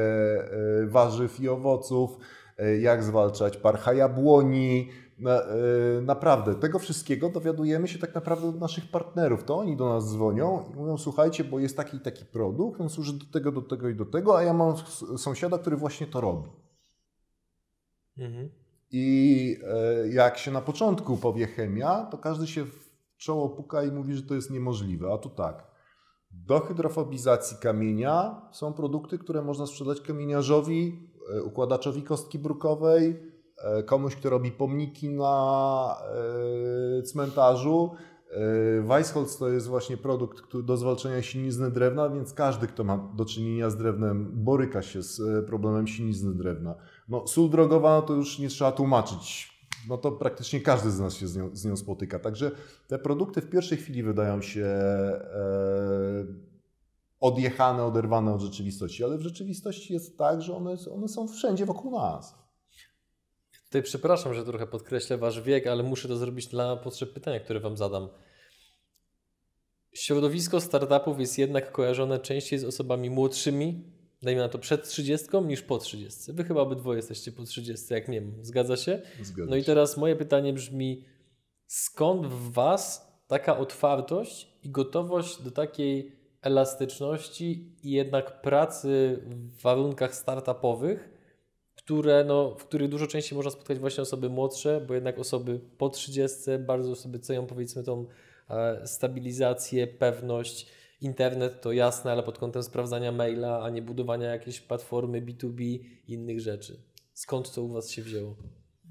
warzyw i owoców, jak zwalczać parcha jabłoni. Na, e, naprawdę, tego wszystkiego dowiadujemy się tak naprawdę od naszych partnerów. To oni do nas dzwonią i mówią, słuchajcie, bo jest taki i taki produkt, on służy do tego, do tego i do tego, a ja mam sąsiada, który właśnie to robi. Mhm. I e, jak się na początku powie chemia, to każdy się w czoło puka i mówi, że to jest niemożliwe. A tu tak. Do hydrofobizacji kamienia są produkty, które można sprzedać kamieniarzowi, e, układaczowi kostki brukowej, komuś, kto robi pomniki na e, cmentarzu. E, Weissholz to jest właśnie produkt do zwalczania sinizny drewna, więc każdy, kto ma do czynienia z drewnem, boryka się z e, problemem sinizny drewna. No, sól drogowa no to już nie trzeba tłumaczyć. No to praktycznie każdy z nas się z nią, z nią spotyka. Także te produkty w pierwszej chwili wydają się e, odjechane, oderwane od rzeczywistości, ale w rzeczywistości jest tak, że one, one są wszędzie wokół nas. Tutaj przepraszam, że trochę podkreślę Wasz wiek, ale muszę to zrobić dla potrzeb pytania, które Wam zadam. Środowisko startupów jest jednak kojarzone częściej z osobami młodszymi, dajmy na to przed 30 niż po 30. Wy chyba obydwoje jesteście po 30, jak nie wiem. Zgadza się? Zgadza No i teraz moje pytanie brzmi, skąd w Was taka otwartość i gotowość do takiej elastyczności i jednak pracy w warunkach startupowych, które, no, w których dużo częściej można spotkać właśnie osoby młodsze, bo jednak osoby po 30 bardzo sobie cenią powiedzmy tą e, stabilizację, pewność. Internet to jasne, ale pod kątem sprawdzania maila, a nie budowania jakiejś platformy B2B i innych rzeczy. Skąd to u Was się wzięło?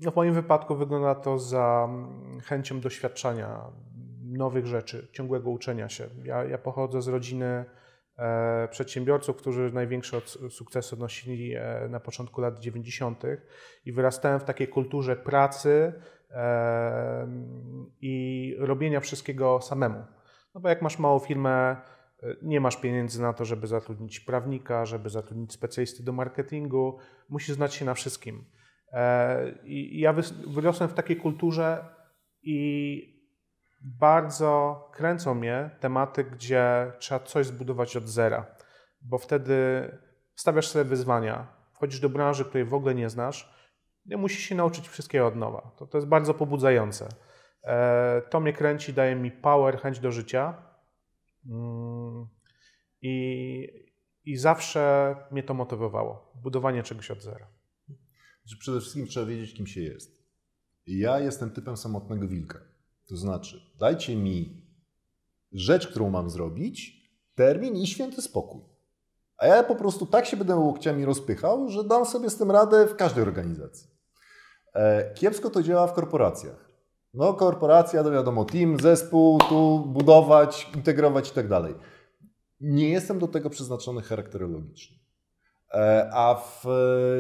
No w moim wypadku wygląda to za mm, chęcią doświadczania nowych rzeczy, ciągłego uczenia się. Ja, ja pochodzę z rodziny przedsiębiorców, którzy największe sukcesy odnosili e, na początku lat 90. i wyrastałem w takiej kulturze pracy e, i robienia wszystkiego samemu. No bo jak masz małą firmę, e, nie masz pieniędzy na to, żeby zatrudnić prawnika, żeby zatrudnić specjalisty do marketingu, musisz znać się na wszystkim. E, I ja wyrosłem w takiej kulturze i bardzo kręcą mnie tematy, gdzie trzeba coś zbudować od zera, bo wtedy stawiasz sobie wyzwania, wchodzisz do branży, której w ogóle nie znasz, nie musisz się nauczyć wszystkiego od nowa. To, to jest bardzo pobudzające. E, to mnie kręci, daje mi power, chęć do życia. Mm, I, I zawsze mnie to motywowało. Budowanie czegoś od zera. Przede wszystkim trzeba wiedzieć, kim się jest. Ja jestem typem samotnego wilka. To znaczy, dajcie mi rzecz, którą mam zrobić, termin i święty spokój. A ja po prostu tak się będę łokciami rozpychał, że dam sobie z tym radę w każdej organizacji. E, kiepsko to działa w korporacjach. No, korporacja, to wiadomo, team, zespół, tu budować, integrować i tak dalej. Nie jestem do tego przeznaczony charakterologicznie. E, a w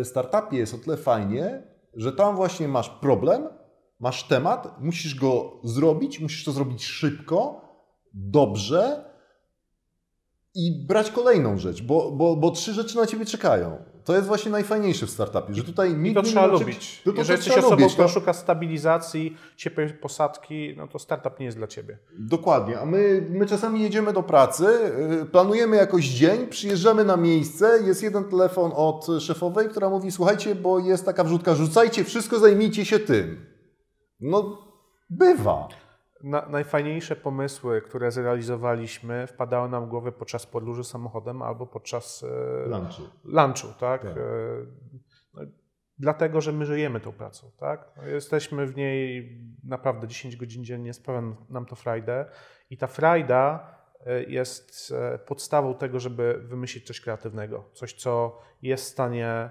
startupie jest o tyle fajnie, że tam właśnie masz problem, masz temat, musisz go zrobić, musisz to zrobić szybko, dobrze i brać kolejną rzecz, bo, bo, bo trzy rzeczy na ciebie czekają. To jest właśnie najfajniejsze w startupie, że tutaj nikt I to trzeba lubić. To, to, Jeżeli jesteś osobą, lubić, która szuka stabilizacji, ciepłej posadki, no to startup nie jest dla ciebie. Dokładnie, a my, my czasami jedziemy do pracy, y, planujemy jakoś dzień, przyjeżdżamy na miejsce, jest jeden telefon od szefowej, która mówi, słuchajcie, bo jest taka wrzutka, rzucajcie wszystko, zajmijcie się tym. No, bywa. Na, najfajniejsze pomysły, które zrealizowaliśmy, wpadały nam w głowę podczas podróży samochodem albo podczas e, lunchu. lunchu tak? tak. E, no, dlatego, że my żyjemy tą pracą. Tak? No, jesteśmy w niej naprawdę 10 godzin dziennie, sprawia nam to frajdę i ta frajda e, jest podstawą tego, żeby wymyślić coś kreatywnego, coś, co jest w stanie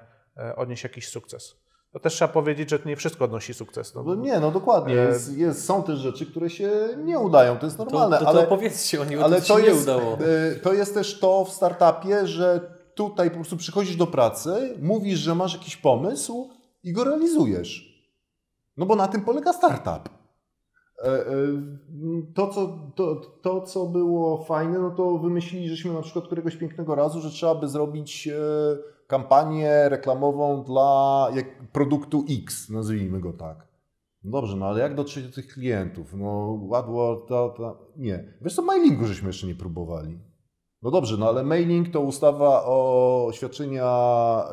odnieść jakiś sukces to też trzeba powiedzieć, że nie wszystko odnosi sukces. No, no nie, no dokładnie. E, jest, jest, są też rzeczy, które się nie udają, to jest normalne. To, to, to ale, powiedzcie o nim, ale to, się jest, nie udało. E, to jest też to w startupie, że tutaj po prostu przychodzisz do pracy, mówisz, że masz jakiś pomysł i go realizujesz. No bo na tym polega startup. E, to co, to, to, co było fajne, no to wymyślili, żeśmy na przykład któregoś pięknego razu, że trzeba by zrobić kampanię reklamową dla produktu X, nazwijmy go tak. No dobrze, no ale jak dotrzeć do tych klientów? No ładło, to, to... nie. Wiesz co, mailingu żeśmy jeszcze nie próbowali. No dobrze, no ale mailing to ustawa o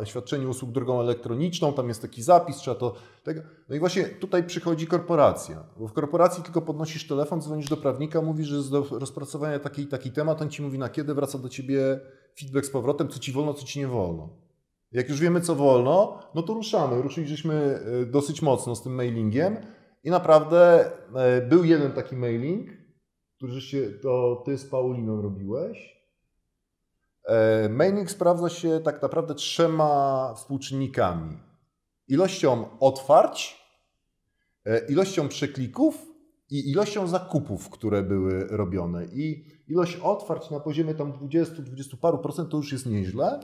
świadczeniu usług drogą elektroniczną, tam jest taki zapis, trzeba to... Tego. No i właśnie tutaj przychodzi korporacja, bo w korporacji tylko podnosisz telefon, dzwonisz do prawnika, mówisz, że jest do rozpracowania taki taki temat, on ci mówi na kiedy, wraca do ciebie feedback z powrotem, co ci wolno, co ci nie wolno. Jak już wiemy, co wolno, no to ruszamy. Ruszyliśmy e, dosyć mocno z tym mailingiem i naprawdę e, był jeden taki mailing, który się to ty z Pauliną robiłeś. E, mailing sprawdza się tak naprawdę trzema współczynnikami. Ilością otwarć, ilością przeklików i ilością zakupów, które były robione. I ilość otwarć na poziomie tam 20-20 paru procent to już jest nieźle.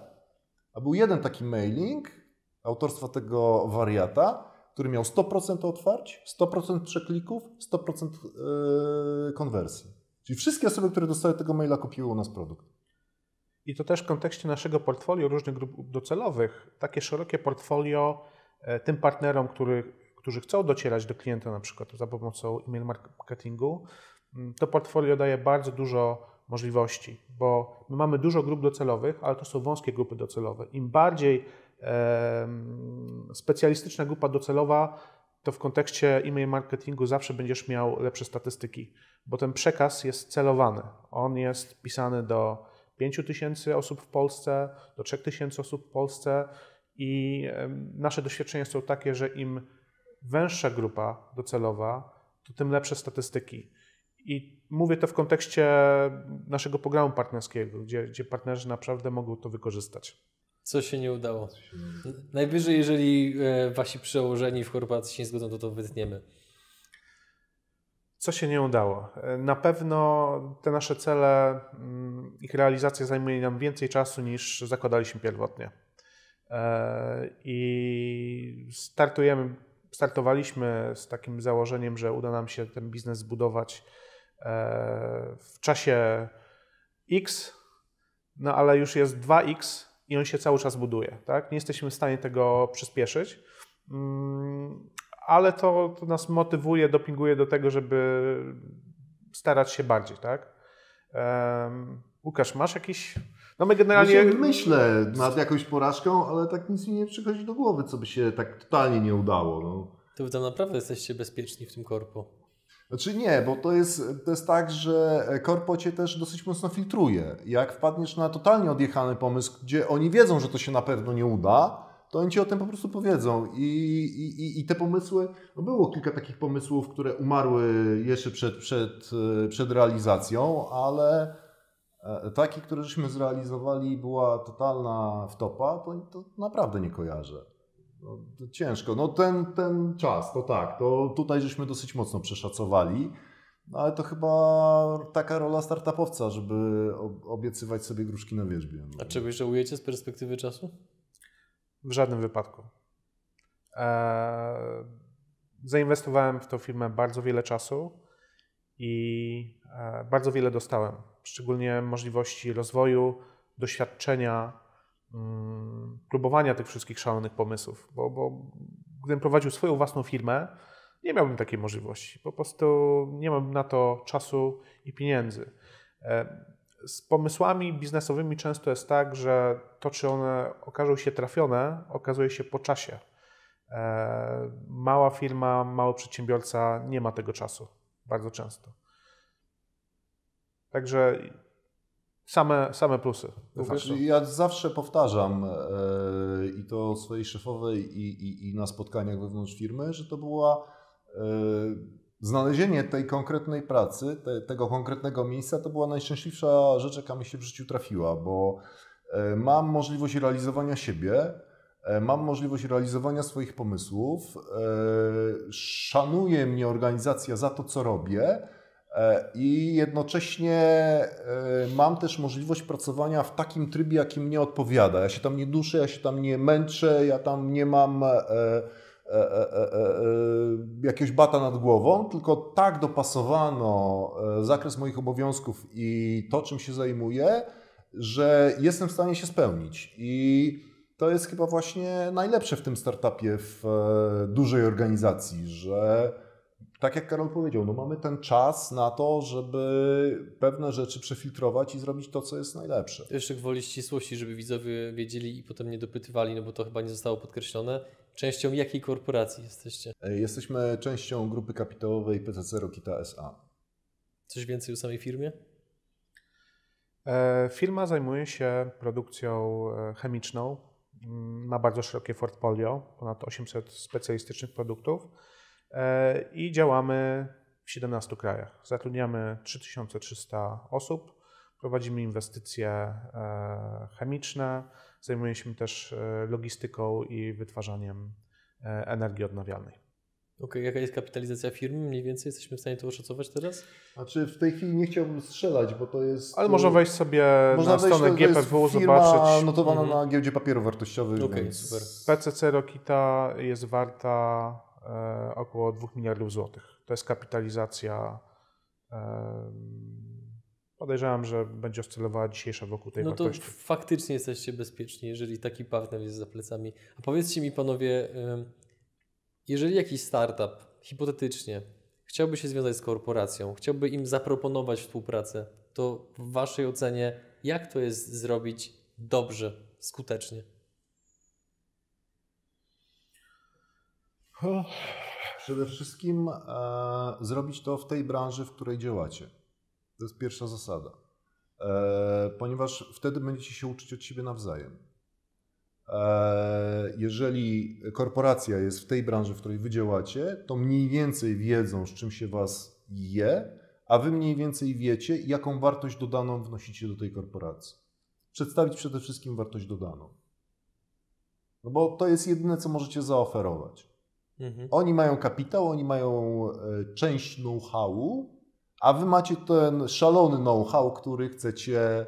A był jeden taki mailing autorstwa tego wariata, który miał 100% otwarć, 100% przeklików, 100% yy, konwersji. Czyli wszystkie osoby, które dostały tego maila, kupiły u nas produkt. I to też w kontekście naszego portfolio różnych grup docelowych, takie szerokie portfolio e, tym partnerom, który, którzy chcą docierać do klienta na przykład za pomocą e-mail marketingu, mm, to portfolio daje bardzo dużo możliwości, bo my mamy dużo grup docelowych, ale to są wąskie grupy docelowe. Im bardziej e, specjalistyczna grupa docelowa, to w kontekście e-mail marketingu zawsze będziesz miał lepsze statystyki, bo ten przekaz jest celowany. On jest pisany do 5 tysięcy osób w Polsce, do 3 tysięcy osób w Polsce i nasze doświadczenia są takie, że im węższa grupa docelowa, to tym lepsze statystyki. I mówię to w kontekście naszego programu partnerskiego, gdzie, gdzie partnerzy naprawdę mogą to wykorzystać. Co się nie udało. Najwyżej, jeżeli e, wasi przełożeni w korporacji się nie zgodzą, to to wytniemy. Co się nie udało? E, na pewno te nasze cele, mm, ich realizacja zajmuje nam więcej czasu niż zakładaliśmy pierwotnie. E, I startujemy, startowaliśmy z takim założeniem, że uda nam się ten biznes zbudować w czasie X, no ale już jest 2X i on się cały czas buduje. Tak? Nie jesteśmy w stanie tego przyspieszyć. Mm, ale to, to nas motywuje, dopinguje do tego, żeby starać się bardziej, tak? Um, Łukasz, masz jakiś. No my generalnie. Myślę nad jakąś porażką, ale tak nic mi nie przychodzi do głowy, co by się tak totalnie nie udało. No. To wy tam naprawdę jesteście bezpieczni w tym korpo. Znaczy nie, bo to jest, to jest tak, że korpo cię też dosyć mocno filtruje. Jak wpadniesz na totalnie odjechany pomysł, gdzie oni wiedzą, że to się na pewno nie uda, to oni ci o tym po prostu powiedzą. I, i, i te pomysły, no było kilka takich pomysłów, które umarły jeszcze przed, przed, przed realizacją, ale e, takie, które żeśmy zrealizowali, była totalna wtopa, to, to naprawdę nie kojarzę. No, ciężko. No ten, ten czas, to tak, to tutaj żeśmy dosyć mocno przeszacowali, no, ale to chyba taka rola startupowca, żeby obiecywać sobie gruszki na wierzbie. No. A czegoś żałujecie z perspektywy czasu? W żadnym wypadku. Eee, zainwestowałem w tą firmę bardzo wiele czasu i e, bardzo wiele dostałem. Szczególnie możliwości rozwoju, doświadczenia, próbowania tych wszystkich szalonych pomysłów. Bo, bo gdybym prowadził swoją własną firmę, nie miałbym takiej możliwości. Po prostu nie mam na to czasu i pieniędzy. E, z pomysłami biznesowymi często jest tak, że to, czy one okażą się trafione, okazuje się po czasie. E, mała firma, mały przedsiębiorca nie ma tego czasu bardzo często. Także same, same plusy. ja zawsze powtarzam yy, i to swojej szefowej i, i, i, na spotkaniach wewnątrz firmy, że to była yy, znalezienie tej konkretnej pracy, te, tego konkretnego miejsca, to była najszczęśliwsza rzecz, jaka mi się w życiu trafiła, bo e, mam możliwość realizowania siebie, e, mam możliwość realizowania swoich pomysłów, e, szanuje mnie organizacja za to, co robię. I jednocześnie mam też możliwość pracowania w takim trybie, jaki mnie odpowiada. Ja się tam nie duszę, ja się tam nie męczę, ja tam nie mam E, e, e, jakiegoś bata nad głową, tylko tak dopasowano zakres moich obowiązków i to, czym się zajmuję, że jestem w stanie się spełnić. I to jest chyba właśnie najlepsze w tym startupie, w dużej organizacji, że tak jak Karol powiedział, no mamy ten czas na to, żeby pewne rzeczy przefiltrować i zrobić to, co jest najlepsze. Jeszcze gwoli ścisłości, żeby widzowie wiedzieli i potem nie dopytywali, no bo to chyba nie zostało podkreślone. Częścią jakiej korporacji jesteście? E, jesteśmy częścią grupy kapitałowej PCC Rokita SA. Coś więcej o samej firmie? E, firma zajmuje się produkcją e, chemiczną. Mm, ma bardzo szerokie portfolio, ponad 800 specjalistycznych produktów i działamy w 17 krajach. Zatrudniamy 3300 osób, prowadzimy inwestycje chemiczne, Zajmujemy się też e, logistyką i wytwarzaniem e, energii odnawialnej. Okej, okay, jaka jest kapitalizacja firmy? Mniej więcej jesteśmy w stanie to oszacować teraz? Znaczy w tej chwili nie chciałbym strzelać, bo to jest... Ale można wejść sobie można na stronę GPW, zobaczyć. notowana mhm. na giełdzie papierów wartościowych. Okej, okay, super. PCC Rokita jest warta e, około 2 miliardów złotych. To jest kapitalizacja e, Podejrzewam, że będzie oscylowała dzisiejsza wokół tej no wartości. No to faktycznie jesteście bezpieczni, jeżeli taki partner jest za plecami. A powiedzcie mi panowie, jeżeli jakiś startup hipotetycznie chciałby się związać z korporacją, chciałby im zaproponować współpracę, to w waszej ocenie jak to jest zrobić dobrze, skutecznie? Przede wszystkim e, zrobić to w tej branży, w której działacie. To jest pierwsza zasada. E, ponieważ wtedy będziecie się uczyć od siebie nawzajem. E, jeżeli korporacja jest w tej branży, w której wy działacie, to mniej więcej wiedzą, z czym się was je, a wy mniej więcej wiecie, jaką wartość dodaną wnosicie do tej korporacji. Przedstawić przede wszystkim wartość dodaną. No bo to jest jedyne, co możecie zaoferować. Mhm. Oni mają kapitał, oni mają e, część know-howu, a wy macie ten szalony know-how, który chcecie,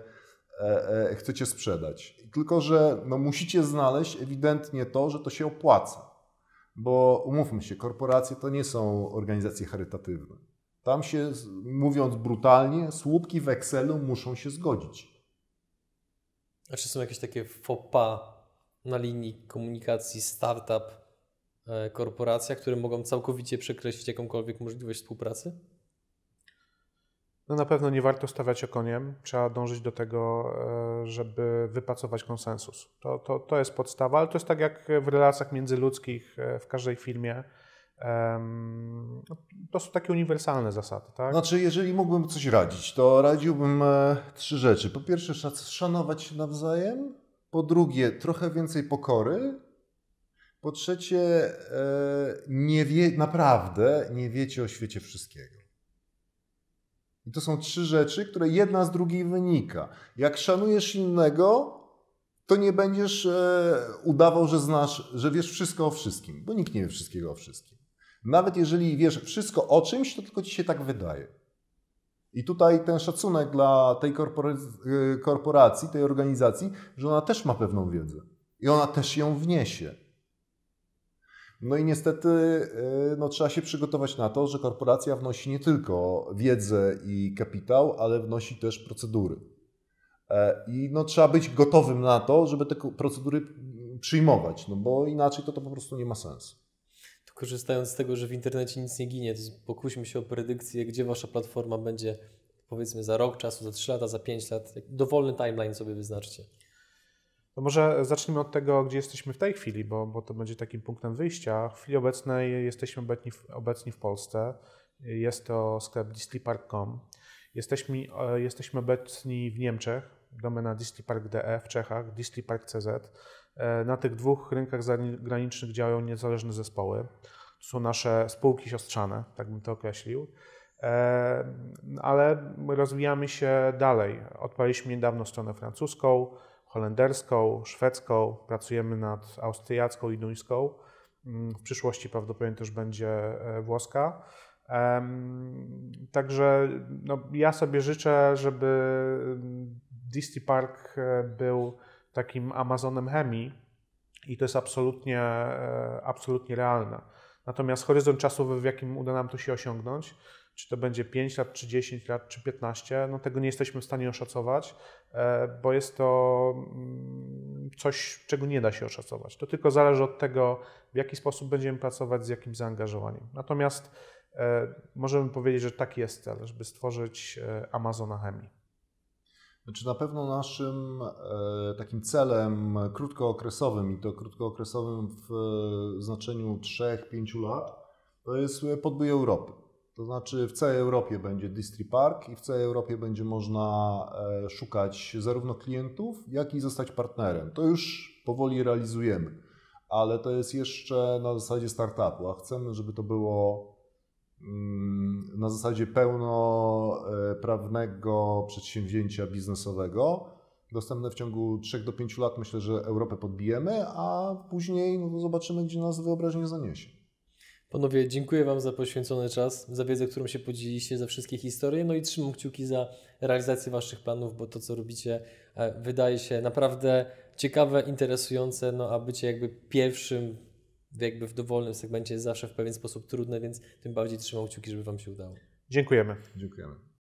e, e, chcecie sprzedać. Tylko, że no, musicie znaleźć ewidentnie to, że to się opłaca. Bo umówmy się, korporacje to nie są organizacje charytatywne. Tam się, mówiąc brutalnie, słupki w Excelu muszą się zgodzić. A czy są jakieś takie faux pas na linii komunikacji startup korporacjach, które mogą całkowicie przekreślić jakąkolwiek możliwość współpracy? No na pewno nie warto stawiać okoniem. Trzeba dążyć do tego, e, żeby wypracować konsensus. To, to, to jest podstawa, ale to jest tak jak w relacjach międzyludzkich e, w każdej firmie. No, to są takie uniwersalne zasady, tak? Znaczy, jeżeli mógłbym coś radzić, to radziłbym e, trzy rzeczy. Po pierwsze, szanować się nawzajem. Po drugie, trochę więcej pokory. Po trzecie, nie wie, naprawdę nie wiecie o świecie wszystkiego. I to są trzy rzeczy, które jedna z drugiej wynika. Jak szanujesz innego, to nie będziesz e, udawał, że znasz, że wiesz wszystko o wszystkim, bo nikt nie wie wszystkiego o wszystkim. Nawet jeżeli wiesz wszystko o czymś, to tylko ci się tak wydaje. I tutaj ten szacunek dla tej e, korporacji, tej organizacji, że ona też ma pewną wiedzę i ona też ją wniesie. No i niestety y, no, trzeba się przygotować na to, że korporacja wnosi nie tylko wiedzę i kapitał, ale wnosi też procedury. E, I no, trzeba być gotowym na to, żeby te procedury przyjmować, no bo inaczej to, to po prostu nie ma sensu. To korzystając z tego, że w internecie nic nie ginie, to pokuśmy się o predykcję, gdzie wasza platforma będzie powiedzmy za rok czasu, za 3 lata, za 5 lat. Dowolny timeline sobie wyznaczcie. To może zacznijmy od tego, gdzie jesteśmy w tej chwili, bo, bo to będzie takim punktem wyjścia. W chwili obecnej jesteśmy obecni w, obecni w Polsce. Jest to sklep disneypark.com. Jesteśmy, e, jesteśmy obecni w Niemczech, domena disneypark.de, w Czechach, disneypark.cz. E, na tych dwóch rynkach zagranicznych działają niezależne zespoły. To są nasze spółki siostrzane, tak bym to określił. E, ale rozwijamy się dalej. Odpaliśmy niedawno stronę francuską, holenderską, szwedzką, pracujemy nad austriacką i duńską. Mm, w przyszłości prawdopodobnie też będzie e, włoska. Także no, ja sobie życzę, żeby mm, Disney Park e, był takim Amazonem chemii i to jest absolutnie, e, absolutnie realne. Natomiast horyzont czasowy, w jakim uda nam to się osiągnąć, czy to będzie 5 lat, czy 10 lat, czy 15, no tego nie jesteśmy w stanie oszacować, e, bo jest to mm, coś, czego nie da się oszacować. To tylko zależy od tego, w jaki sposób będziemy pracować, z jakim zaangażowaniem. Natomiast e, możemy powiedzieć, że taki jest cel, żeby stworzyć e, Amazona chemii. Znaczy na pewno naszym takim celem krótkookresowym i to krótkookresowym w znaczeniu 3-5 lat to jest podbój Europy. To znaczy w całej Europie będzie Distri Park i w całej Europie będzie można e, szukać zarówno klientów, jak i zostać partnerem. To już powoli realizujemy, ale to jest jeszcze na zasadzie startupu, a chcemy, żeby to było mm, na zasadzie pełnoprawnego przedsięwzięcia biznesowego. Dostępne w ciągu 3 do 5 lat myślę, że Europę podbijemy, a później no, zobaczymy, gdzie nas wyobraźnia zaniesie. Panowie, dziękuję Wam za poświęcony czas, za wiedzę, którą się podzieliliście, za wszystkie historie. No i trzymam kciuki za realizację Waszych planów, bo to, co robicie, e, wydaje się naprawdę ciekawe, interesujące, no a bycie jakby pierwszym jakby w dowolnym segmencie jest zawsze w pewien sposób trudne, więc tym bardziej trzymam kciuki, żeby Wam się udało. Dziękujemy. Dziękujemy.